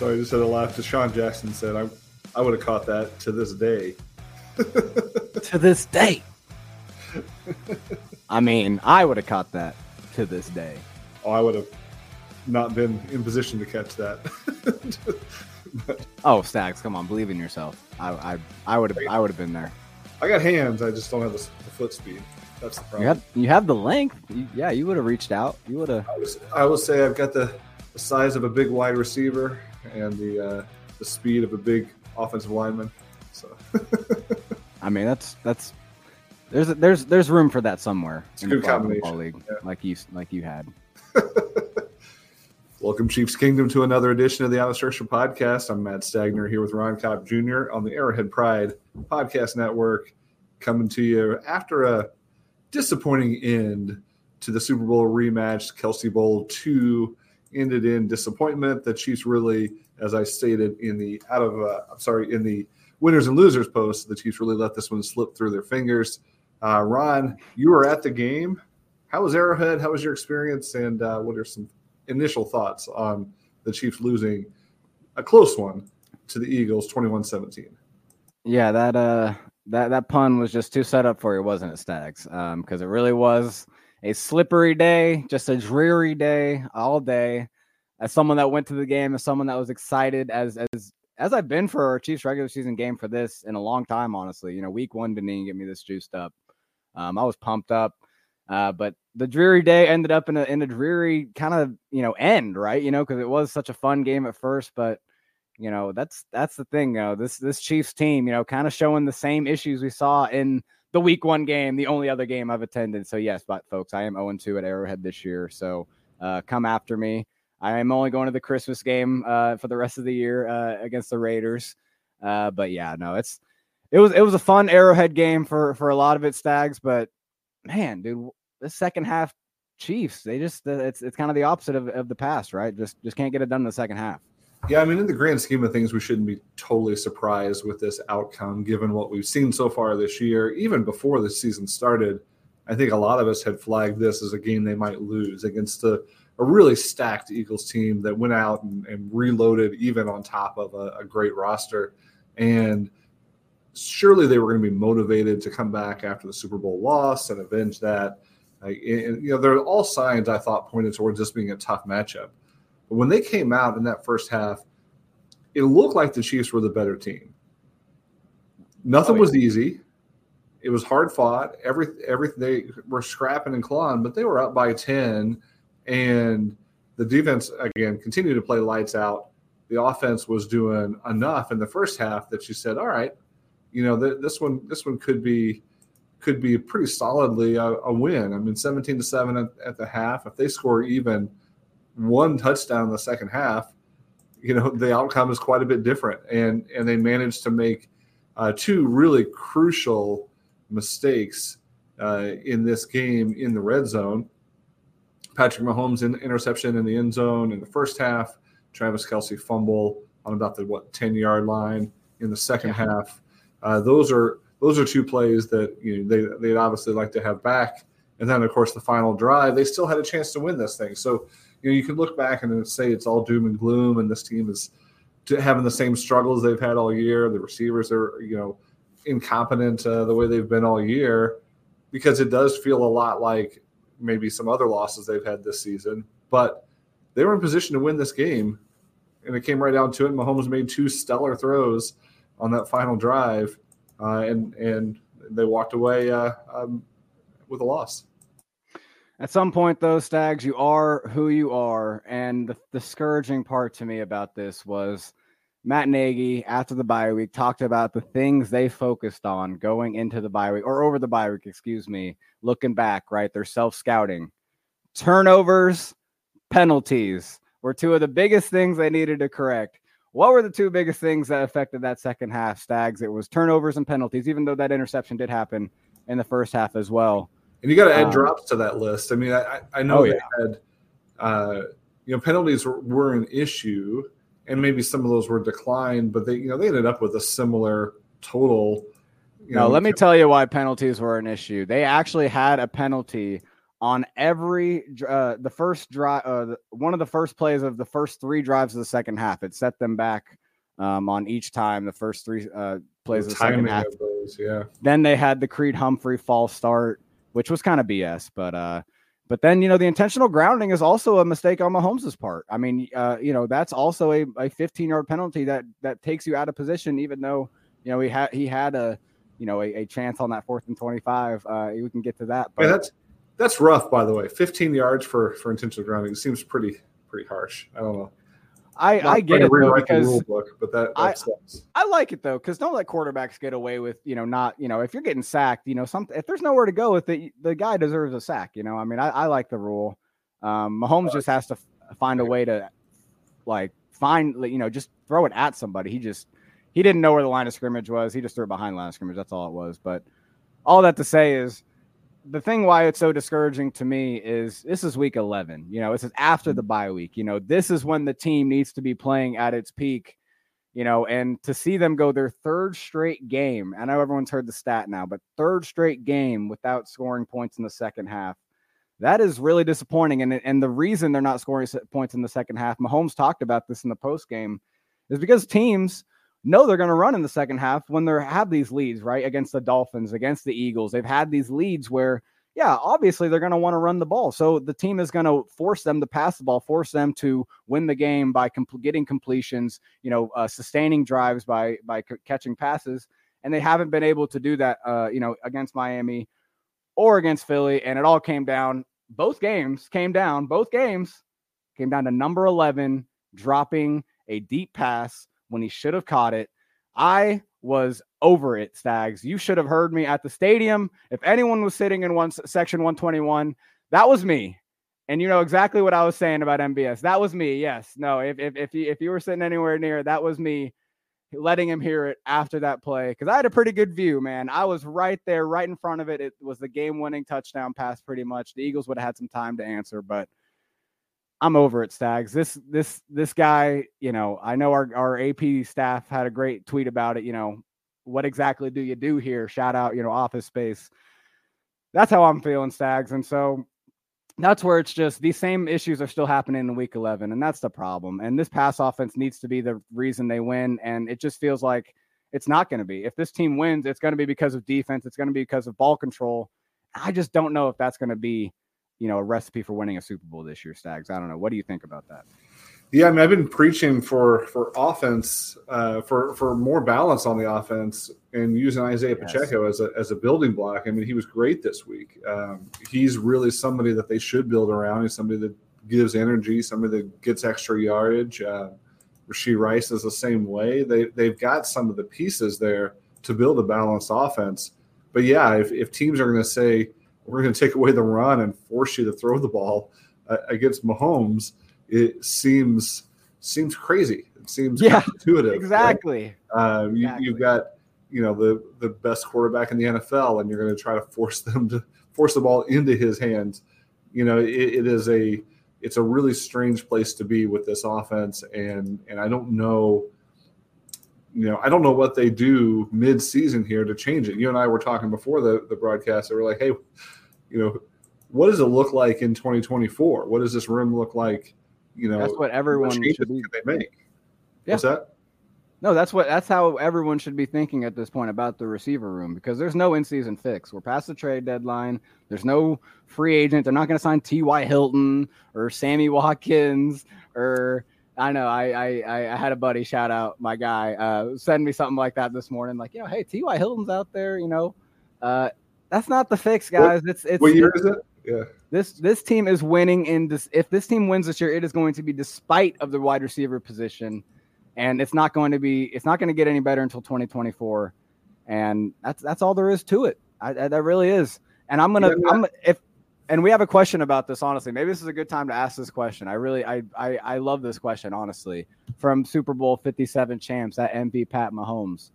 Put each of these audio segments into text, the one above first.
Sorry, I just had a laugh. Sean Jackson said, "I, I would have caught that to this day." to this day. I mean, I would have caught that to this day. Oh, I would have not been in position to catch that. but, oh, Stags, come on, believe in yourself. I, I, I would have, I would have been there. I got hands. I just don't have the, the foot speed. That's the problem. You have, you have the length. You, yeah, you would have reached out. You would have. I, I will say I've got the, the, size of a big wide receiver and the uh, the speed of a big offensive lineman. So. I mean, that's that's there's there's there's room for that somewhere it's in the football league, yeah. like you like you had. Welcome, Chiefs Kingdom, to another edition of the Out Structure Podcast. I'm Matt Stagner here with Ron Kopp Jr. on the Arrowhead Pride Podcast Network, coming to you after a disappointing end to the Super Bowl rematch. Kelce Bowl two ended in disappointment. The Chiefs really, as I stated in the out of, uh, I'm sorry, in the winners and losers post, the Chiefs really let this one slip through their fingers. Uh, Ron, you were at the game. How was Arrowhead? How was your experience? And uh, what are some initial thoughts on the Chiefs losing a close one to the Eagles 21-17. Yeah, that uh that that pun was just too set up for you, wasn't it, Stags? Um, because it really was a slippery day, just a dreary day all day. As someone that went to the game, as someone that was excited, as as as I've been for our Chiefs regular season game for this in a long time, honestly. You know, week one didn't even get me this juiced up. Um, I was pumped up. Uh, but the dreary day ended up in a in a dreary kind of you know end, right? You know, because it was such a fun game at first, but you know that's that's the thing. You know, this this Chiefs team, you know, kind of showing the same issues we saw in the Week One game, the only other game I've attended. So yes, but folks, I am 0 2 at Arrowhead this year. So uh, come after me. I am only going to the Christmas game uh, for the rest of the year uh, against the Raiders. Uh, but yeah, no, it's it was it was a fun Arrowhead game for for a lot of it, Stags. But man, dude, the second half Chiefs, they just uh, it's it's kind of the opposite of, of the past, right? Just just can't get it done in the second half. Yeah, I mean, in the grand scheme of things, we shouldn't be totally surprised with this outcome, given what we've seen so far this year. Even before the season started, I think a lot of us had flagged this as a game they might lose against a, a really stacked Eagles team that went out and, and reloaded, even on top of a, a great roster. And surely they were going to be motivated to come back after the Super Bowl loss and avenge that. Like, and, you know, there are all signs I thought pointed towards this being a tough matchup. When they came out in that first half, it looked like the Chiefs were the better team. Nothing oh, yeah. was easy. It was hard fought. Every every they were scrapping and clawing, but they were up by ten, and the defense again continued to play lights out. The offense was doing enough in the first half that you said, "All right, you know, th- this one this one could be could be pretty solidly a, a win. I mean, 17 to 7 at, at, the half. If they score even one touchdown in the second half, you know, the outcome is quite a bit different. And and they managed to make uh, two really crucial mistakes uh, in this game in the red zone. Patrick Mahomes in interception in the end zone in the first half. Travis Kelce fumble on about the what 10 yard line in the second yeah. half. Uh, those are those are two plays that you know, they they'd obviously like to have back. And then of course the final drive, they still had a chance to win this thing. So you know you can look back and say it's all doom and gloom, and this team is having the same struggles they've had all year. The receivers are you know incompetent uh, the way they've been all year, because it does feel a lot like maybe some other losses they've had this season. But they were in position to win this game, and it came right down to it. Mahomes made two stellar throws on that final drive uh, and and they walked away uh, um, with a loss. At some point, though, Stags, you are who you are, and the discouraging part to me about this was Matt Nagy after the bye week talked about the things they focused on going into the bye week or over the bye week, excuse me. Looking back, right, they're self scouting, turnovers, penalties were two of the biggest things they needed to correct. What were the two biggest things that affected that second half, Stags? It was turnovers and penalties, even though that interception did happen in the first half as well. And you got to add um, drops to that list. I mean, I, I know oh, they yeah. had, uh, you know, penalties were, were, an issue, and maybe some of those were declined, but they, you know, they ended up with a similar total. You no, know, let me tell you why penalties were an issue. They actually had a penalty on every uh, the first drive, uh, one of the first plays of the first three drives of the second half. It set them back um, on each time. The first three uh, plays the of the second half. Those, yeah. Then they had the Creed Humphrey false start, which was kind of BS, but uh, but then you know the intentional grounding is also a mistake on Mahomes' part. I mean, uh, you know that's also a, a 15 yard penalty that that takes you out of position, even though you know he had he had a you know a, a chance on that fourth and 25. Uh, we can get to that. But yeah, that's that's rough, by the way. 15 yards for for intentional grounding seems pretty pretty harsh. I don't know. I, I get it though, because book, but that, that I, I like it though because don't let quarterbacks get away with you know not you know if you're getting sacked you know some if there's nowhere to go with it the guy deserves a sack you know I mean I, I like the rule. Um, Mahomes just has to f- find a way to like find you know just throw it at somebody. He just he didn't know where the line of scrimmage was. He just threw it behind line of scrimmage. That's all it was. But all that to say is the thing why it's so discouraging to me is this is week 11. You know, this is after the mm-hmm. bye week. You know, this is when the team needs to be playing at its peak. You know, and to see them go their third straight game, I know everyone's heard the stat now, but third straight game without scoring points in the second half, that is really disappointing. And, and the reason they're not scoring points in the second half, Mahomes talked about this in the post game, is because teams know they're going to run in the second half when they have these leads, right? Against the Dolphins, against the Eagles. They've had these leads where, yeah, obviously they're going to want to run the ball. So the team is going to force them to pass the ball, force them to win the game by getting completions, you know, uh, sustaining drives by by c- catching passes. And they haven't been able to do that, uh, you know, against Miami or against Philly. And it all came down, both games came down, both games came down to number 11 dropping a deep pass when he should have caught it. I was over it, Stags. You should have heard me at the stadium. If anyone was sitting in one section 121, that was me. And you know exactly what I was saying about MVS. That was me. Yes. No, if if if you, if you were sitting anywhere near, that was me letting him hear it after that play because I had a pretty good view, man. I was right there, right in front of it. It was the game winning touchdown pass, pretty much. The Eagles would have had some time to answer, but I'm over it, Stags. This this this guy, you know, I know our, our AP staff had a great tweet about it. You know, what exactly do you do here? Shout out, you know, office space. That's how I'm feeling, Stags. And so that's where it's just these same issues are still happening in week 11. And that's the problem. And this pass offense needs to be the reason they win. And it just feels like it's not going to be. If this team wins, it's going to be because of defense, it's going to be because of ball control. I just don't know if that's going to be you know, a recipe for winning a Super Bowl this year, Stags. I don't know. What do you think about that? Yeah, I mean, I've been preaching for for offense, uh, for for more balance on the offense, and using Isaiah yes. Pacheco as a as a building block. I mean, he was great this week. Um, he's really somebody that they should build around. He's somebody that gives energy, somebody that gets extra yardage. Uh, Rashee Rice is the same way. They they've got some of the pieces there to build a balanced offense. But yeah, if, if teams are going to say we're going to take away the run and force you to throw the ball uh, against Mahomes, it seems seems crazy. It seems yeah, intuitive. Exactly. Right? Uh, you, exactly. You've got you know the the best quarterback in the NFL, and you're going to try to force them to force the ball into his hands. You know, it, it is a it's a really strange place to be with this offense, and and I don't know you know, I don't know what they do mid-season here to change it. You and I were talking before the the broadcast. They were like, "Hey, you know, what does it look like in 2024? What does this room look like? You know, that's what everyone what should be. They make. Yeah. What's that? No, that's what that's how everyone should be thinking at this point about the receiver room because there's no in-season fix. We're past the trade deadline. There's no free agent. They're not going to sign T.Y. Hilton or Sammy Watkins or I know. I, I I had a buddy shout out my guy uh, send me something like that this morning. Like, you know, hey, T.Y. Hilton's out there. You know, uh, that's not the fix, guys. What, it's it's what year is it? Yeah. This this team is winning in this. If this team wins this year, it is going to be despite of the wide receiver position, and it's not going to be. It's not going to get any better until 2024, and that's that's all there is to it. I, I, that really is. And I'm gonna. Yeah, I'm if. And we have a question about this. Honestly, maybe this is a good time to ask this question. I really, I, I, I love this question. Honestly, from Super Bowl 57 champs at MP Pat Mahomes.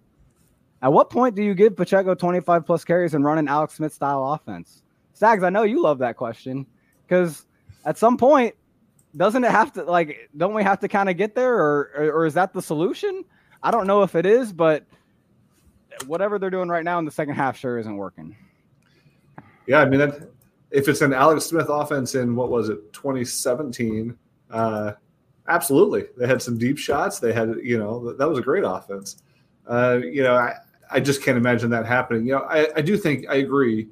At what point do you give Pacheco 25 plus carries and run an Alex Smith style offense? Stags, I know you love that question because at some point, doesn't it have to like? Don't we have to kind of get there, or, or, or is that the solution? I don't know if it is, but whatever they're doing right now in the second half sure isn't working. Yeah, I mean that if it's an Alex Smith offense in what was it 2017, uh, absolutely they had some deep shots. They had you know that was a great offense. Uh, you know I, I just can't imagine that happening. You know I, I do think I agree.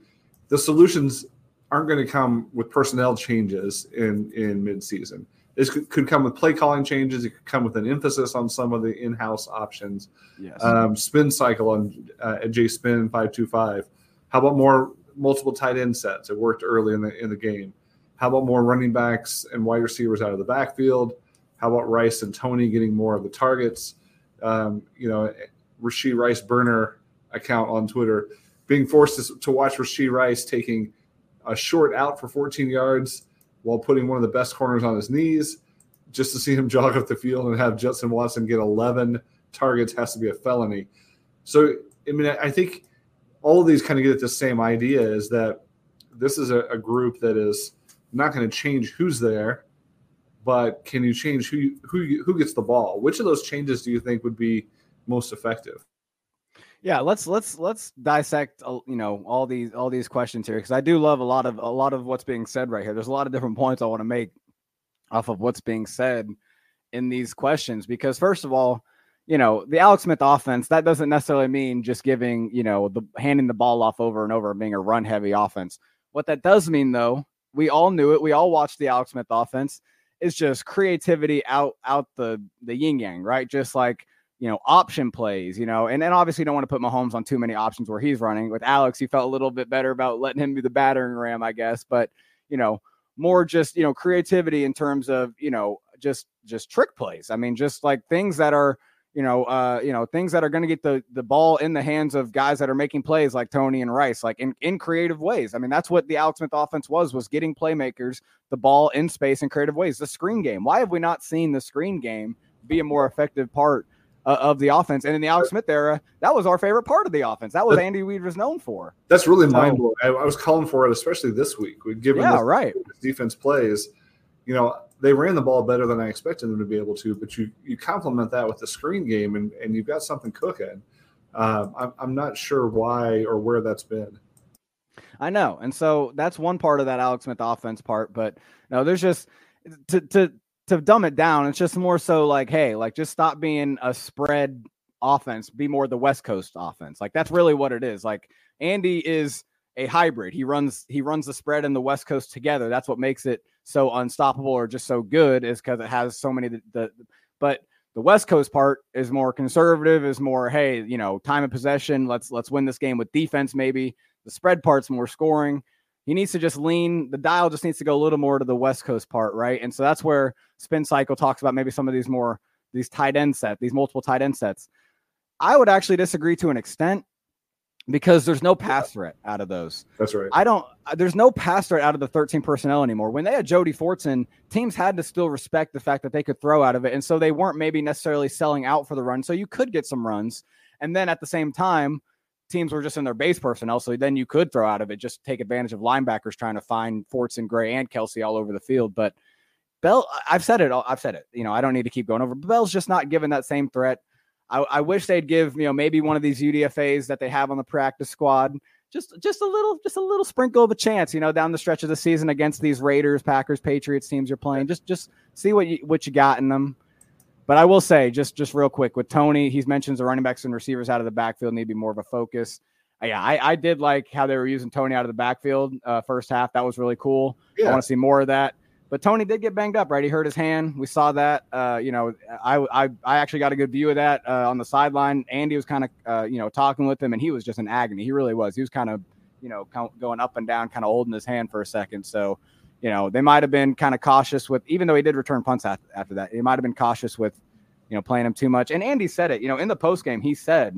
The solutions aren't going to come with personnel changes in in midseason. This could, could, come with play calling changes. It could come with an emphasis on some of the in-house options. Yes. Um, spin cycle on uh, J Spin five two five. How about more multiple tight end sets? It worked early in the in the game. How about more running backs and wide receivers out of the backfield? How about Rice and Toney getting more of the targets? Um, you know, Rashee Rice burner account on Twitter being forced to, to watch Rashee Rice taking a short out for 14 yards while putting one of the best corners on his knees. Just to see him jog up the field and have Justin Watson get 11 targets has to be a felony. So, I mean, I think all of these kind of get at the same idea is that this is a, a group that is not going to change who's there, but can you change who who who gets the ball? Which of those changes do you think would be most effective? Yeah, let's let's let's dissect uh, you know all these all these questions here because I do love a lot of a lot of what's being said right here. There's a lot of different points I want to make off of what's being said in these questions because first of all, you know the Alex Smith offense that doesn't necessarily mean just giving you know the handing the ball off over and over and being a run heavy offense. What that does mean though, we all knew it. We all watched the Alex Smith offense. Is just creativity out out the the yin yang, right? Just like you know, option plays, you know, and then obviously don't want to put Mahomes on too many options where he's running. With Alex, he felt a little bit better about letting him be the battering ram, I guess. But, you know, more just, you know, creativity in terms of, you know, just just trick plays. I mean, just like things that are, you know, uh, you know, things that are going to get the the ball in the hands of guys that are making plays like Toney and Rice, like in, in creative ways. I mean, that's what the Alex Smith offense was, was getting playmakers the ball in space in creative ways. The screen game. Why have we not seen the screen game be a more effective part uh, of the offense. And in the Alex Smith era, that was our favorite part of the offense. That was Andy Reid was known for. That's really so, mind blowing. I, I, was calling for it, especially this week. We given yeah, right. defense plays, you know, they ran the ball better than I expected them to be able to. But you you complement that with the screen game, and and you've got something cooking. Um, I'm I'm not sure why or where that's been. I know, and so that's one part of that Alex Smith offense part. But no, there's just to to to dumb it down, it's just more so like, hey, like just stop being a spread offense, be more the West Coast offense. Like that's really what it is. Like Andy is a hybrid. He runs he runs the spread and the West Coast together. That's what makes it so unstoppable or just so good is because it has so many the, the but the West Coast part is more conservative, is more, hey, you know, time of possession. Let's let's win this game with defense, maybe. The spread part's more scoring he needs to just lean the dial just needs to go a little more to the west coast part right and so that's where spin cycle talks about maybe some of these more these tight end set these multiple tight end sets i would actually disagree to an extent because there's no pass threat out of those that's right i don't uh, there's no pass threat out of the 13 personnel anymore when they had jody fortson teams had to still respect the fact that they could throw out of it and so they weren't maybe necessarily selling out for the run so you could get some runs and then at the same time teams were just in their base personnel. So then you could throw out of it, just take advantage of linebackers trying to find Forts and Gray and Kelce all over the field. But Bell, I've said it. I've said it. You know, I don't need to keep going over. But Bell's just not given that same threat. I, I wish they'd give you know maybe one of these UDFA's that they have on the practice squad just just a little just a little sprinkle of a chance you know down the stretch of the season against these Raiders, Packers, Patriots teams you're playing. Just just see what you what you got in them. But I will say, just just real quick with Toney, he mentions the running backs and receivers out of the backfield need to be more of a focus. Uh, yeah, I, I did like how they were using Toney out of the backfield uh, first half. That was really cool. Yeah. I want to see more of that. But Toney did get banged up, right? He hurt his hand. We saw that. Uh, you know, I, I I actually got a good view of that uh, on the sideline. Andy was kind of uh, you know talking with him, and he was just in agony. He really was. He was kind of you know going up and down, kind of holding his hand for a second. So you know, they might have been kind of cautious with, even though he did return punts after, after that, he might have been cautious with, you know, playing him too much. And Andy said it, you know, in the post game, he said,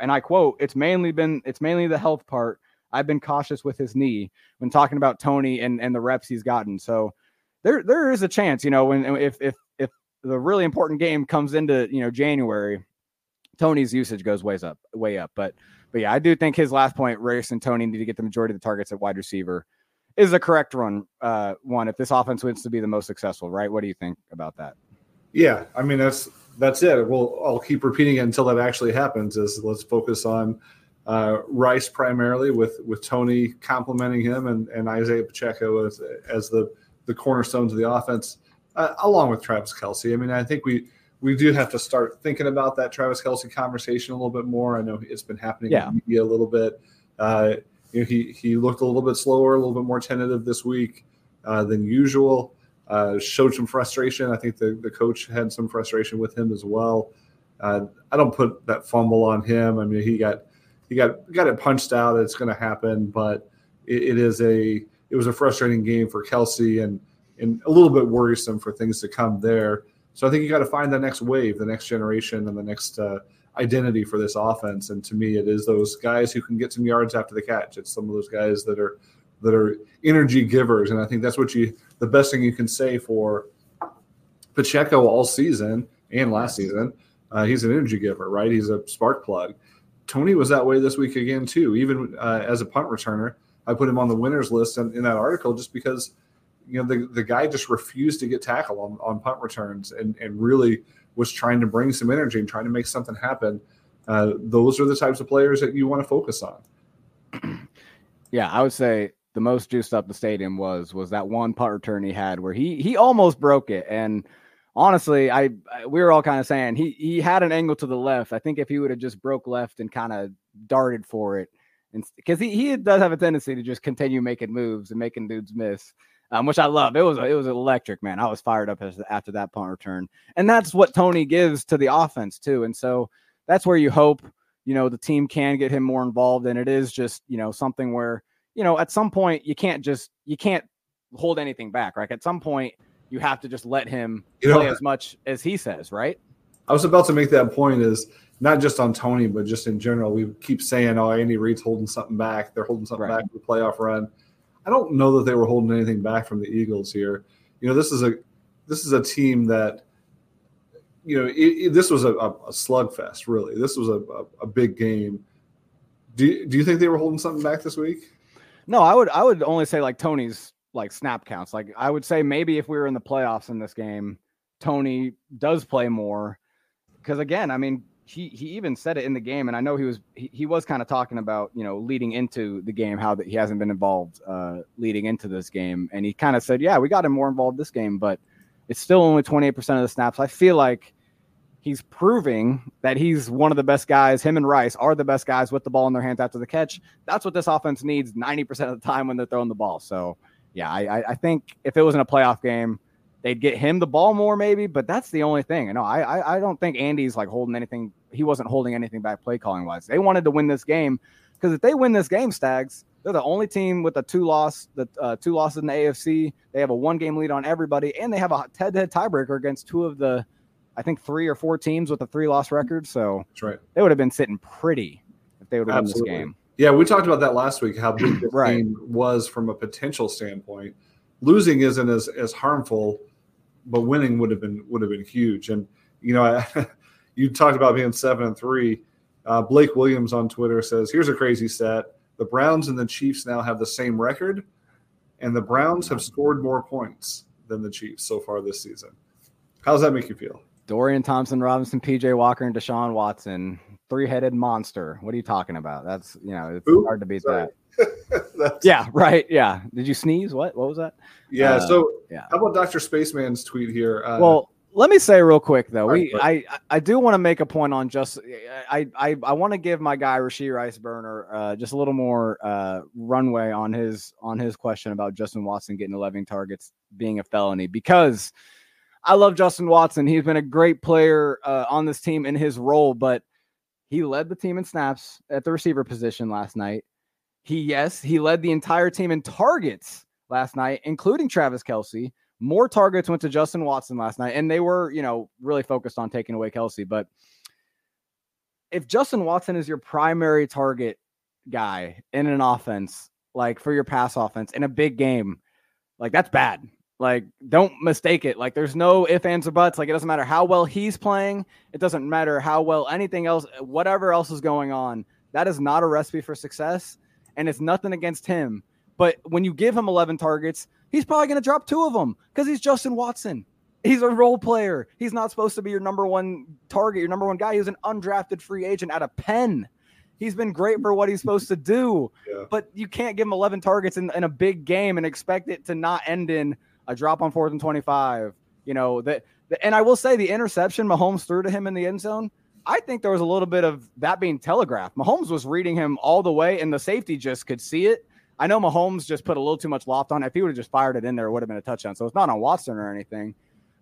and I quote, "It's mainly been, it's mainly the health part. I've been cautious with his knee when talking about Toney and and the reps he's gotten. So there there is a chance, you know, when if if if the really important game comes into you know January, Toney's usage goes ways up, way up. But but yeah, I do think his last point, Rice and Toney need to get the majority of the targets at wide receiver is the correct run uh, one if this offense wants to be the most successful, right? What do you think about that? Yeah, I mean that's that's it. Well, I'll keep repeating it until that actually happens. Is let's focus on uh, Rice primarily with with Toney complimenting him and, and Isaiah Pacheco as as the the cornerstones of the offense, uh, along with Travis Kelce. I mean, I think we we do have to start thinking about that Travis Kelce conversation a little bit more. I know it's been happening yeah. in media a little bit. Uh, you know, he he looked a little bit slower, a little bit more tentative this week uh, than usual. Uh, showed some frustration. I think the, the coach had some frustration with him as well. Uh, I don't put that fumble on him. I mean, he got he got got it punched out. It's going to happen, but it, it is a it was a frustrating game for Kelce and and a little bit worrisome for things to come there. So I think you got to find the next wave, the next generation, and the next uh, identity for this offense. And to me, it is those guys who can get some yards after the catch. It's some of those guys that are that are energy givers, and I think that's what you the best thing you can say for Pacheco all season and last season. Uh, he's an energy giver, right? He's a spark plug. Toney was that way this week again too. Even uh, as a punt returner, I put him on the winners list in, in that article just because you know the, the guy just refused to get tackled on, on punt returns and, and really was trying to bring some energy and trying to make something happen. Uh, those are the types of players that you want to focus on. Yeah, I would say the most juiced up the stadium was was that one punt return he had where he he almost broke it and honestly I, I we were all kind of saying he he had an angle to the left i think if he would have just broke left and kind of darted for it and because he, he does have a tendency to just continue making moves and making dudes miss um, which I love. It was it was electric, man. I was fired up after that punt return, and that's what Toney gives to the offense too. And so that's where you hope you know the team can get him more involved, and it is just you know something where you know, at some point you can't just you can't hold anything back, right? At some point you have to just let him you play know, as much as he says, right? I was about to make that point is not just on Toney, but just in general. We keep saying, "Oh, Andy Reid's holding something back. They're holding something right. back for the playoff run." I don't know that they were holding anything back from the Eagles here. You know, this is a this is a team that you know it, it, this was a, a, slugfest. Really, this was a, a, a big game. Do, do you think they were holding something back this week? No, I would I would only say like Toney's like snap counts. Like I would say maybe if we were in the playoffs in this game, Toney does play more. Because again, I mean, he he even said it in the game, and I know he was he, he was kind of talking about you know leading into the game how that he hasn't been involved uh, leading into this game, and he kind of said, yeah, we got him more involved this game, but it's still only twenty eight percent of the snaps. I feel like he's proving that he's one of the best guys. Him and Rice are the best guys with the ball in their hands after the catch. That's what this offense needs 90% of the time when they're throwing the ball. So, yeah, I, I think if it was in a playoff game, they'd get him the ball more, maybe, but that's the only thing. No, I, I, I don't think Andy's like holding anything. He wasn't holding anything back play calling wise. They wanted to win this game because if they win this game, Stags, they're the only team with a two loss, the uh, two losses in the AFC. They have a one game lead on everybody, and they have a head to head tiebreaker against two of the I think three or four teams with a three loss record. So that's right. They would have been sitting pretty if they would have won this game. Yeah, we talked about that last week. How big the right. game was from a potential standpoint. Losing isn't as as harmful, but winning would have been would have been huge. And you know, I, you talked about being seven and three. Uh, Blake Williams on Twitter says, "Here's a crazy stat: the Browns and the Chiefs now have the same record, and the Browns have scored more points than the Chiefs so far this season. How does that make you feel?" Dorian Thompson Robinson, PJ Walker, and Deshaun Watson, three headed monster. What are you talking about? That's you know, it's hard to beat sorry. that. yeah, right. Yeah. Did you sneeze? What? What was that? Yeah. Uh, so yeah. How about Dr. Spaceman's tweet here? Uh, well, let me say real quick though, we I I do want to make a point on just I I I want to give my guy Rashee Riceburner uh, just a little more uh, runway on his on his question about Justin Watson getting 11 targets being a felony because I love Justin Watson. He's been a great player uh, on this team in his role, but he led the team in snaps at the receiver position last night. He, yes, he led the entire team in targets last night, including Travis Kelce. More targets went to Justin Watson last night, and they were, you know, really focused on taking away Kelce. But if Justin Watson is your primary target guy in an offense, like for your pass offense in a big game, like that's bad. Like, don't mistake it. Like, there's no ifs, ands, or buts. Like, it doesn't matter how well he's playing. It doesn't matter how well anything else, whatever else is going on. That is not a recipe for success. And it's nothing against him. But when you give him 11 targets, he's probably going to drop two of them because he's Justin Watson. He's a role player. He's not supposed to be your number one target, your number one guy. He's an undrafted free agent at a Penn. He's been great for what he's supposed to do. Yeah. But you can't give him 11 targets in, in a big game and expect it to not end in a drop on fourth and 25. You know, that, and I will say the interception Mahomes threw to him in the end zone. I think there was a little bit of that being telegraphed. Mahomes was reading him all the way, and the safety just could see it. I know Mahomes just put a little too much loft on. It. If he would have just fired it in there, it would have been a touchdown. So it's not on Watson or anything.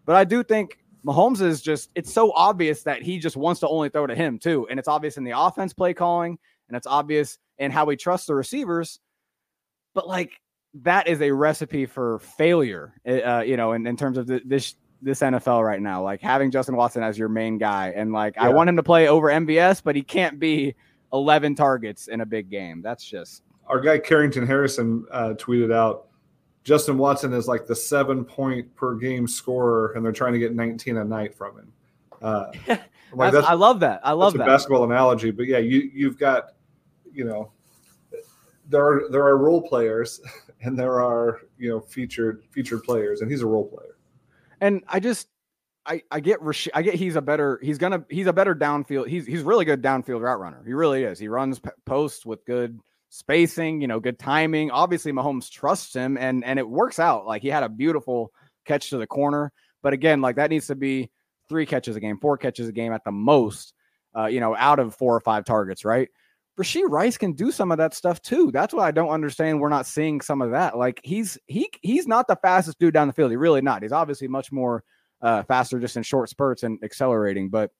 But I do think Mahomes is just, it's so obvious that he just wants to only throw to him, too. And it's obvious in the offense play calling, and it's obvious in how he trusts the receivers. But like, that is a recipe for failure, eh, uh, you know, in, in terms of the, this this NFL right now. Like having Justin Watson as your main guy, and like yeah. I want him to play over MVS, but he can't be 11 targets in a big game. That's just our guy Carrington Harrison uh, tweeted out Justin Watson is like the seven point per game scorer, and they're trying to get 19 a night from him. Uh, like I love that. I love that basketball analogy. But yeah, you you've got you know there are there are role players and there are you know featured featured players, and he's a role player. And I just I, I get I get he's a better he's gonna he's a better downfield he's he's really good downfield route runner he really is he runs p- posts with good spacing, you know, good timing. Obviously, Mahomes trusts him and and it works out. Like he had a beautiful catch to the corner. But again, like that needs to be three catches a game, four catches a game at the most, uh, you know, out of four or five targets, right? Rashee Rice can do some of that stuff too. That's why I don't understand we're not seeing some of that. Like he's he he's not the fastest dude down the field. He really not. He's obviously much more uh, faster just in short spurts and accelerating, but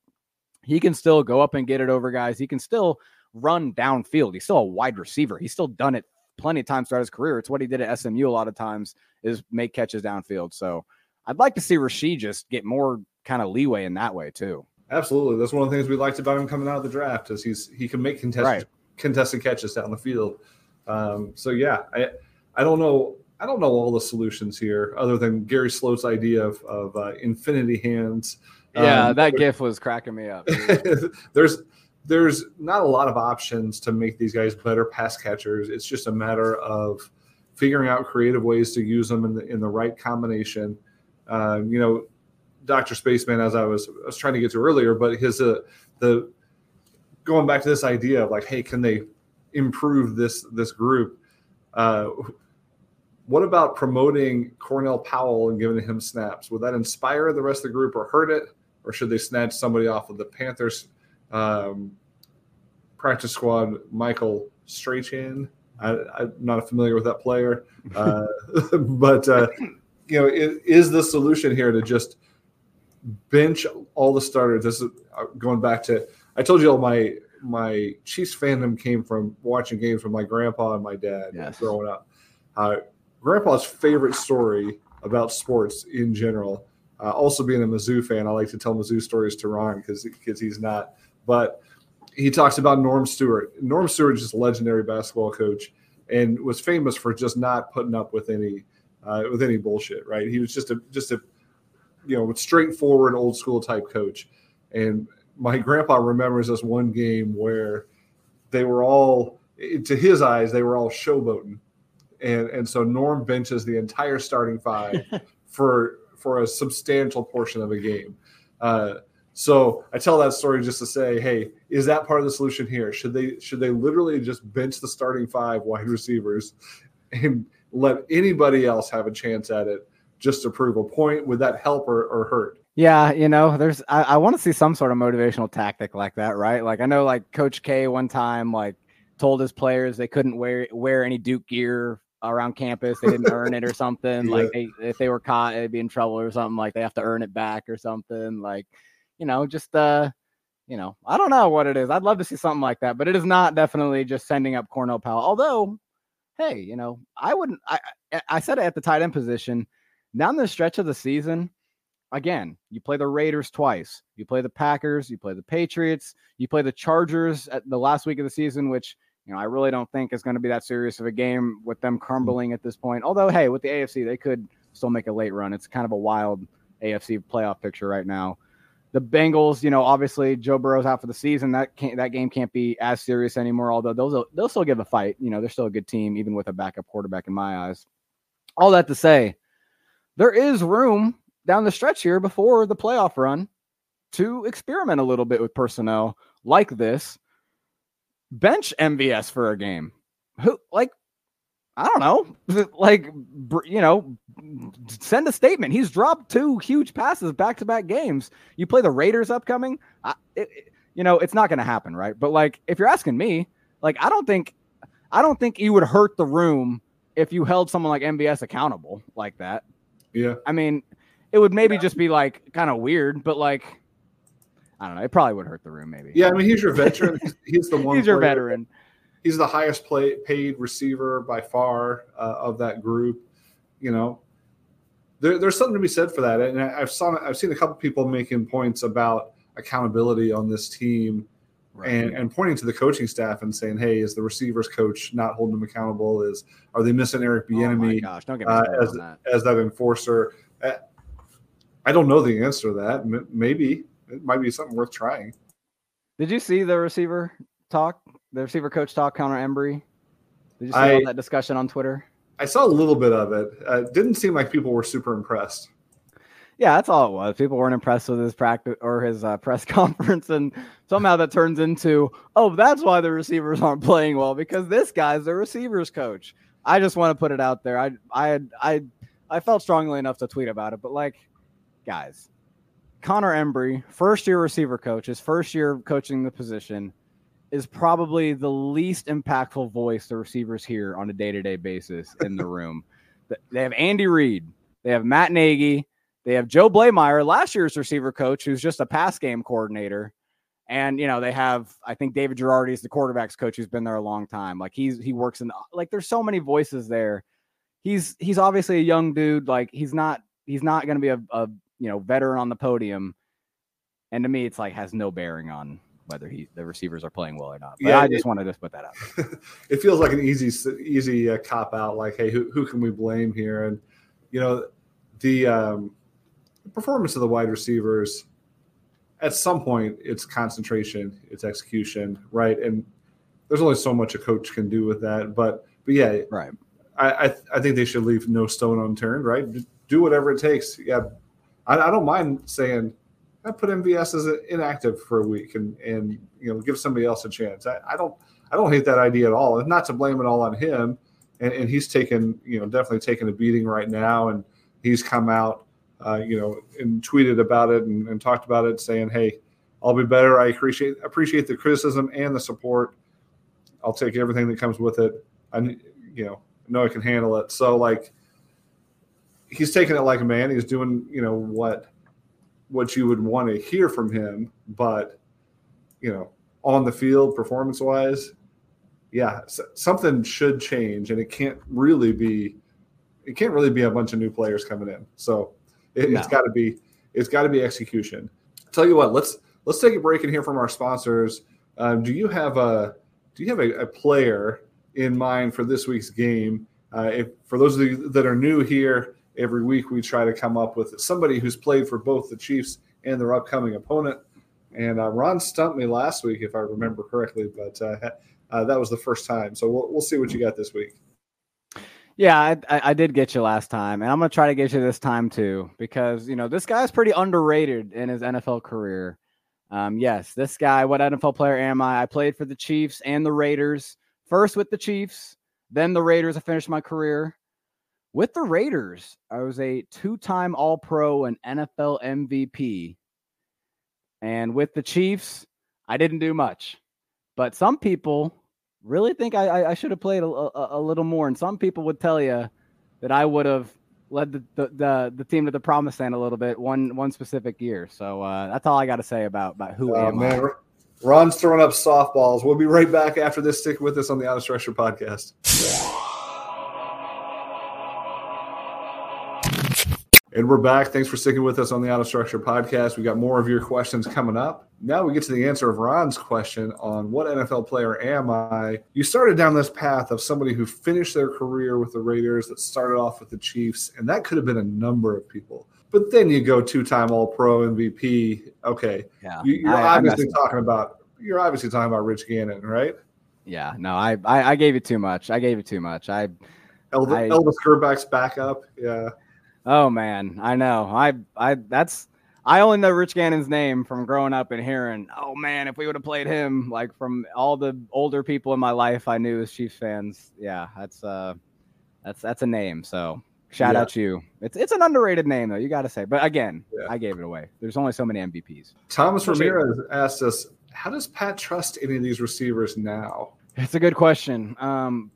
he can still go up and get it over guys. He can still run downfield. He's still a wide receiver. He's still done it plenty of times throughout his career. It's what he did at SMU a lot of times is make catches downfield. So I'd like to see Rashee just get more kind of leeway in that way too. Absolutely. That's one of the things we liked about him coming out of the draft is he's he can make contested right. contested catches down the field. Um, so yeah, I I don't know I don't know all the solutions here other than Gary Sloat's idea of, of uh, infinity hands. Yeah, um, that gif was cracking me up. there's there's not a lot of options to make these guys better pass catchers. It's just a matter of figuring out creative ways to use them in the in the right combination. Um, you know, Doctor Spaceman, as I was I was trying to get to earlier, but his uh, the going back to this idea of like, hey, can they improve this this group? Uh, what about promoting Cornell Powell and giving him snaps? Would that inspire the rest of the group or hurt it? Or should they snatch somebody off of the Panthers um, practice squad Michael Strachan. I, am not familiar with that player, uh, but uh, you know, it, is the solution here to just bench all the starters? This is uh, going back to I told you all my my Chiefs fandom came from watching games with my grandpa and my dad yes. growing up. Uh, grandpa's favorite story about sports in general. Uh, also being a Mizzou fan, I like to tell Mizzou stories to Ron because because he's not but he talks about Norm Stewart. Norm Stewart is just a legendary basketball coach and was famous for just not putting up with any uh, with any bullshit. Right? He was just a just a you know straightforward old school type coach. And my grandpa remembers this one game where they were all to his eyes they were all showboating and and so norm benches the entire starting five for for a substantial portion of a game uh, so I tell that story just to say, hey, is that part of the solution here? Should they should they literally just bench the starting five wide receivers and let anybody else have a chance at it just to prove a point? Would that help or, or hurt? Yeah, you know, there's I, I want to see some sort of motivational tactic like that, right? Like I know like Coach K one time like told his players they couldn't wear wear any Duke gear around campus. They didn't earn it or something. Yeah. Like they, if they were caught, they'd be in trouble or something. Like they have to earn it back or something. Like you know, just uh, you know, I don't know what it is. I'd love to see something like that, but it is not definitely just sending up Cornell Powell. Although, hey, you know, I wouldn't. I I said it at the tight end position. Down the stretch of the season, again, you play the Raiders twice. You play the Packers. You play the Patriots. You play the Chargers at the last week of the season, which you know I really don't think is going to be that serious of a game with them hmm. crumbling at this point. Although, hey, with the AFC, they could still make a late run. It's kind of a wild AFC playoff picture right now the Bengals, you know, obviously Joe Burrow's out for the season. That can't, that game can't be as serious anymore. Although they'll they'll still give a fight. You know, they're still a good team, even with a backup quarterback in my eyes. All that to say, there is room down the stretch here before the playoff run to experiment a little bit with personnel like this. bench MVS for a game. Who like I don't know, like you know, send a statement. He's dropped two huge passes back to back games. You play the Raiders upcoming. I, it, you know, it's not going to happen, right? But like, if you're asking me, like, I don't think, I don't think you would hurt the room if you held someone like MVS accountable like that. Yeah. I mean, it would maybe yeah. just be like kind of weird, but like, I don't know. It probably would hurt the room, maybe. Yeah, I mean, he's your veteran. he's the one. he's your veteran. He's the highest play, paid receiver by far uh, of that group. You know, there, there's something to be said for that, and I've saw I've seen a couple people making points about accountability on this team right. and, and pointing to the coaching staff and saying, "Hey, is the receivers coach not holding them accountable? Is are they missing Eric Bieniemy oh uh, as, that. as that enforcer?" Uh, I don't know the answer to that. Maybe it might be something worth trying. Did you see the receiver talk? The receiver coach talk, Connor Embree. Did you see I, all that discussion on Twitter? I saw a little bit of it. Uh, didn't seem like people were super impressed. Yeah, that's all it was. People weren't impressed with his practice or his uh, press conference, and somehow that turns into, oh, that's why the receivers aren't playing well because this guy's the receivers coach. I just want to put it out there. I I I I felt strongly enough to tweet about it, but like, guys, Connor Embree, first year receiver coach, his first year coaching the position, is probably the least impactful voice the receivers hear on a day to day basis in the room. They have Andy Reid, they have Matt Nagy they have Joe Bleymaier, last year's receiver coach, who's just a pass game coordinator. And you know, they have I think David Girardi is the quarterbacks coach who's been there a long time. Like he's he works in like there's so many voices there. He's he's obviously a young dude. Like he's not he's not gonna be a, a you know veteran on the podium. And to me, it's like has no bearing on whether he the receivers are playing well or not. But yeah, I just it, wanted to just put that out. it feels like an easy easy uh, cop out. Like, hey, who who can we blame here? And you know, the um, the performance of the wide receivers at some point it's concentration it's execution right? And there's only so much a coach can do with that but but yeah right. I i, I think they should leave no stone unturned right? Do whatever it takes. Yeah i, I don't mind saying i put mvs as inactive for a week and and you know give somebody else a chance. I, I don't i don't hate that idea at all and not to blame it all on him and, and he's taken you know definitely taken a beating right now and he's come out uh, you know, and tweeted about it and, and, talked about it, saying, "Hey, I'll be better. I appreciate appreciate the criticism and the support. I'll take everything that comes with it. I, you know, know I can handle it." So like, he's taking it like a man. He's doing, you know, what what you would want to hear from him, but you know, on the field, performance wise, yeah, something should change, and it can't really be. It can't really be a bunch of new players coming in. So it, has got to be it's got to be execution. tell you what, let's let's take a break and hear from our sponsors. Um, do you have a do you have a, a, player in mind for this week's game? Uh, if for those of you that are new here, every week we try to come up with somebody who's played for both the Chiefs and their upcoming opponent. And uh, Ron stumped me last week, if I remember correctly, but uh, uh that was the first time. So we'll, we'll see what you got this week. Yeah, I, I, did get you last time, and I'm gonna try to get you this time too, because you know this guy's pretty underrated in his NFL career. Um, yes, this guy. What NFL player am I? I played for the Chiefs and the Raiders. First with the Chiefs, then the Raiders. I finished my career with the Raiders. I was a two-time All-Pro and NFL MVP, and with the Chiefs, I didn't do much. But some people really think I, I should have played a, a, a, little more. And some people would tell you that I would have led the, the, the, the, team to the promised land a little bit one one specific year. So uh, that's all I got to say about, about who oh, am man. I. Ron's throwing up softballs. We'll be right back after this. Stick with us on the Out of Structure podcast. And we're back. Thanks for sticking with us on the Out of Structure podcast. We got more of your questions coming up. Now we get to the answer of Ron's question on what NFL player am I? You started down this path of somebody who finished their career with the Raiders, that started off with the Chiefs, and that could have been a number of people. But then you go two-time All-Pro MVP. Okay, yeah, you, are obviously talking about you're obviously talking about Rich Gannon, right? Yeah, no, I I, I gave you too much. I gave you too much. I Elvis, I, Elvis Grbac's backup. Yeah. Oh man, I know. I I that's I only know Rich Gannon's name from growing up and hearing, oh man, if we would have played him, like from all the older people in my life I knew as Chiefs fans. Yeah, that's uh that's that's a name. So shout yeah. out to you. It's it's an underrated name though, you gotta say. But again, yeah. I gave it away. There's only so many MVPs. Thomas Ramirez asked us, how does Pat trust any of these receivers now? It's a good question. Um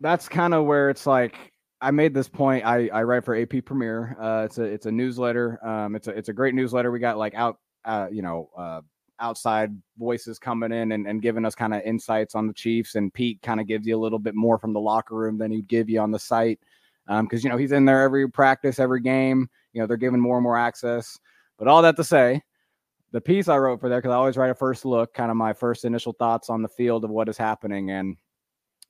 that's kind of where it's like I made this point. I, I write for AP Premier. Uh, it's a it's a newsletter. Um, it's a it's a great newsletter. We got like out uh, you know uh, outside voices coming in and, and giving us kind of insights on the Chiefs. And Pete kind of gives you a little bit more from the locker room than he'd give you on the site because um, you know he's in there every practice, every game. You know they're giving more and more access. But all that to say, the piece I wrote for there because I always write a first look, kind of my first initial thoughts on the field of what is happening. And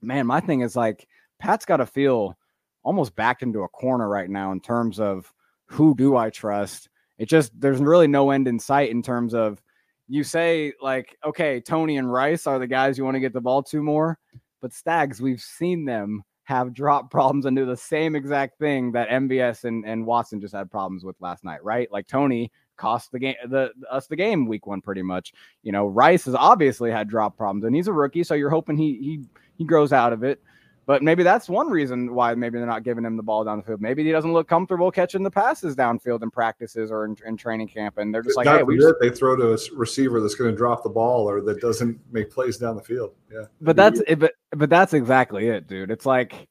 man, my thing is like Pat's got to feel almost backed into a corner right now in terms of who do I trust. It just there's really no end in sight in terms of you say like okay Toney and Rice are the guys you want to get the ball to more, but Stags we've seen them have drop problems and do the same exact thing that MVS and, and Watson just had problems with last night, right? Like Toney cost the game the us the game week one pretty much. You know, Rice has obviously had drop problems and he's a rookie, so you're hoping he he he grows out of it. But maybe that's one reason why maybe they're not giving him the ball down the field. Maybe he doesn't look comfortable catching the passes downfield in practices or in, in training camp, and they're just like, "Hey, we just... they throw to a receiver that's going to drop the ball or that doesn't make plays down the field." Yeah, but that's but but that's exactly it, dude. It's like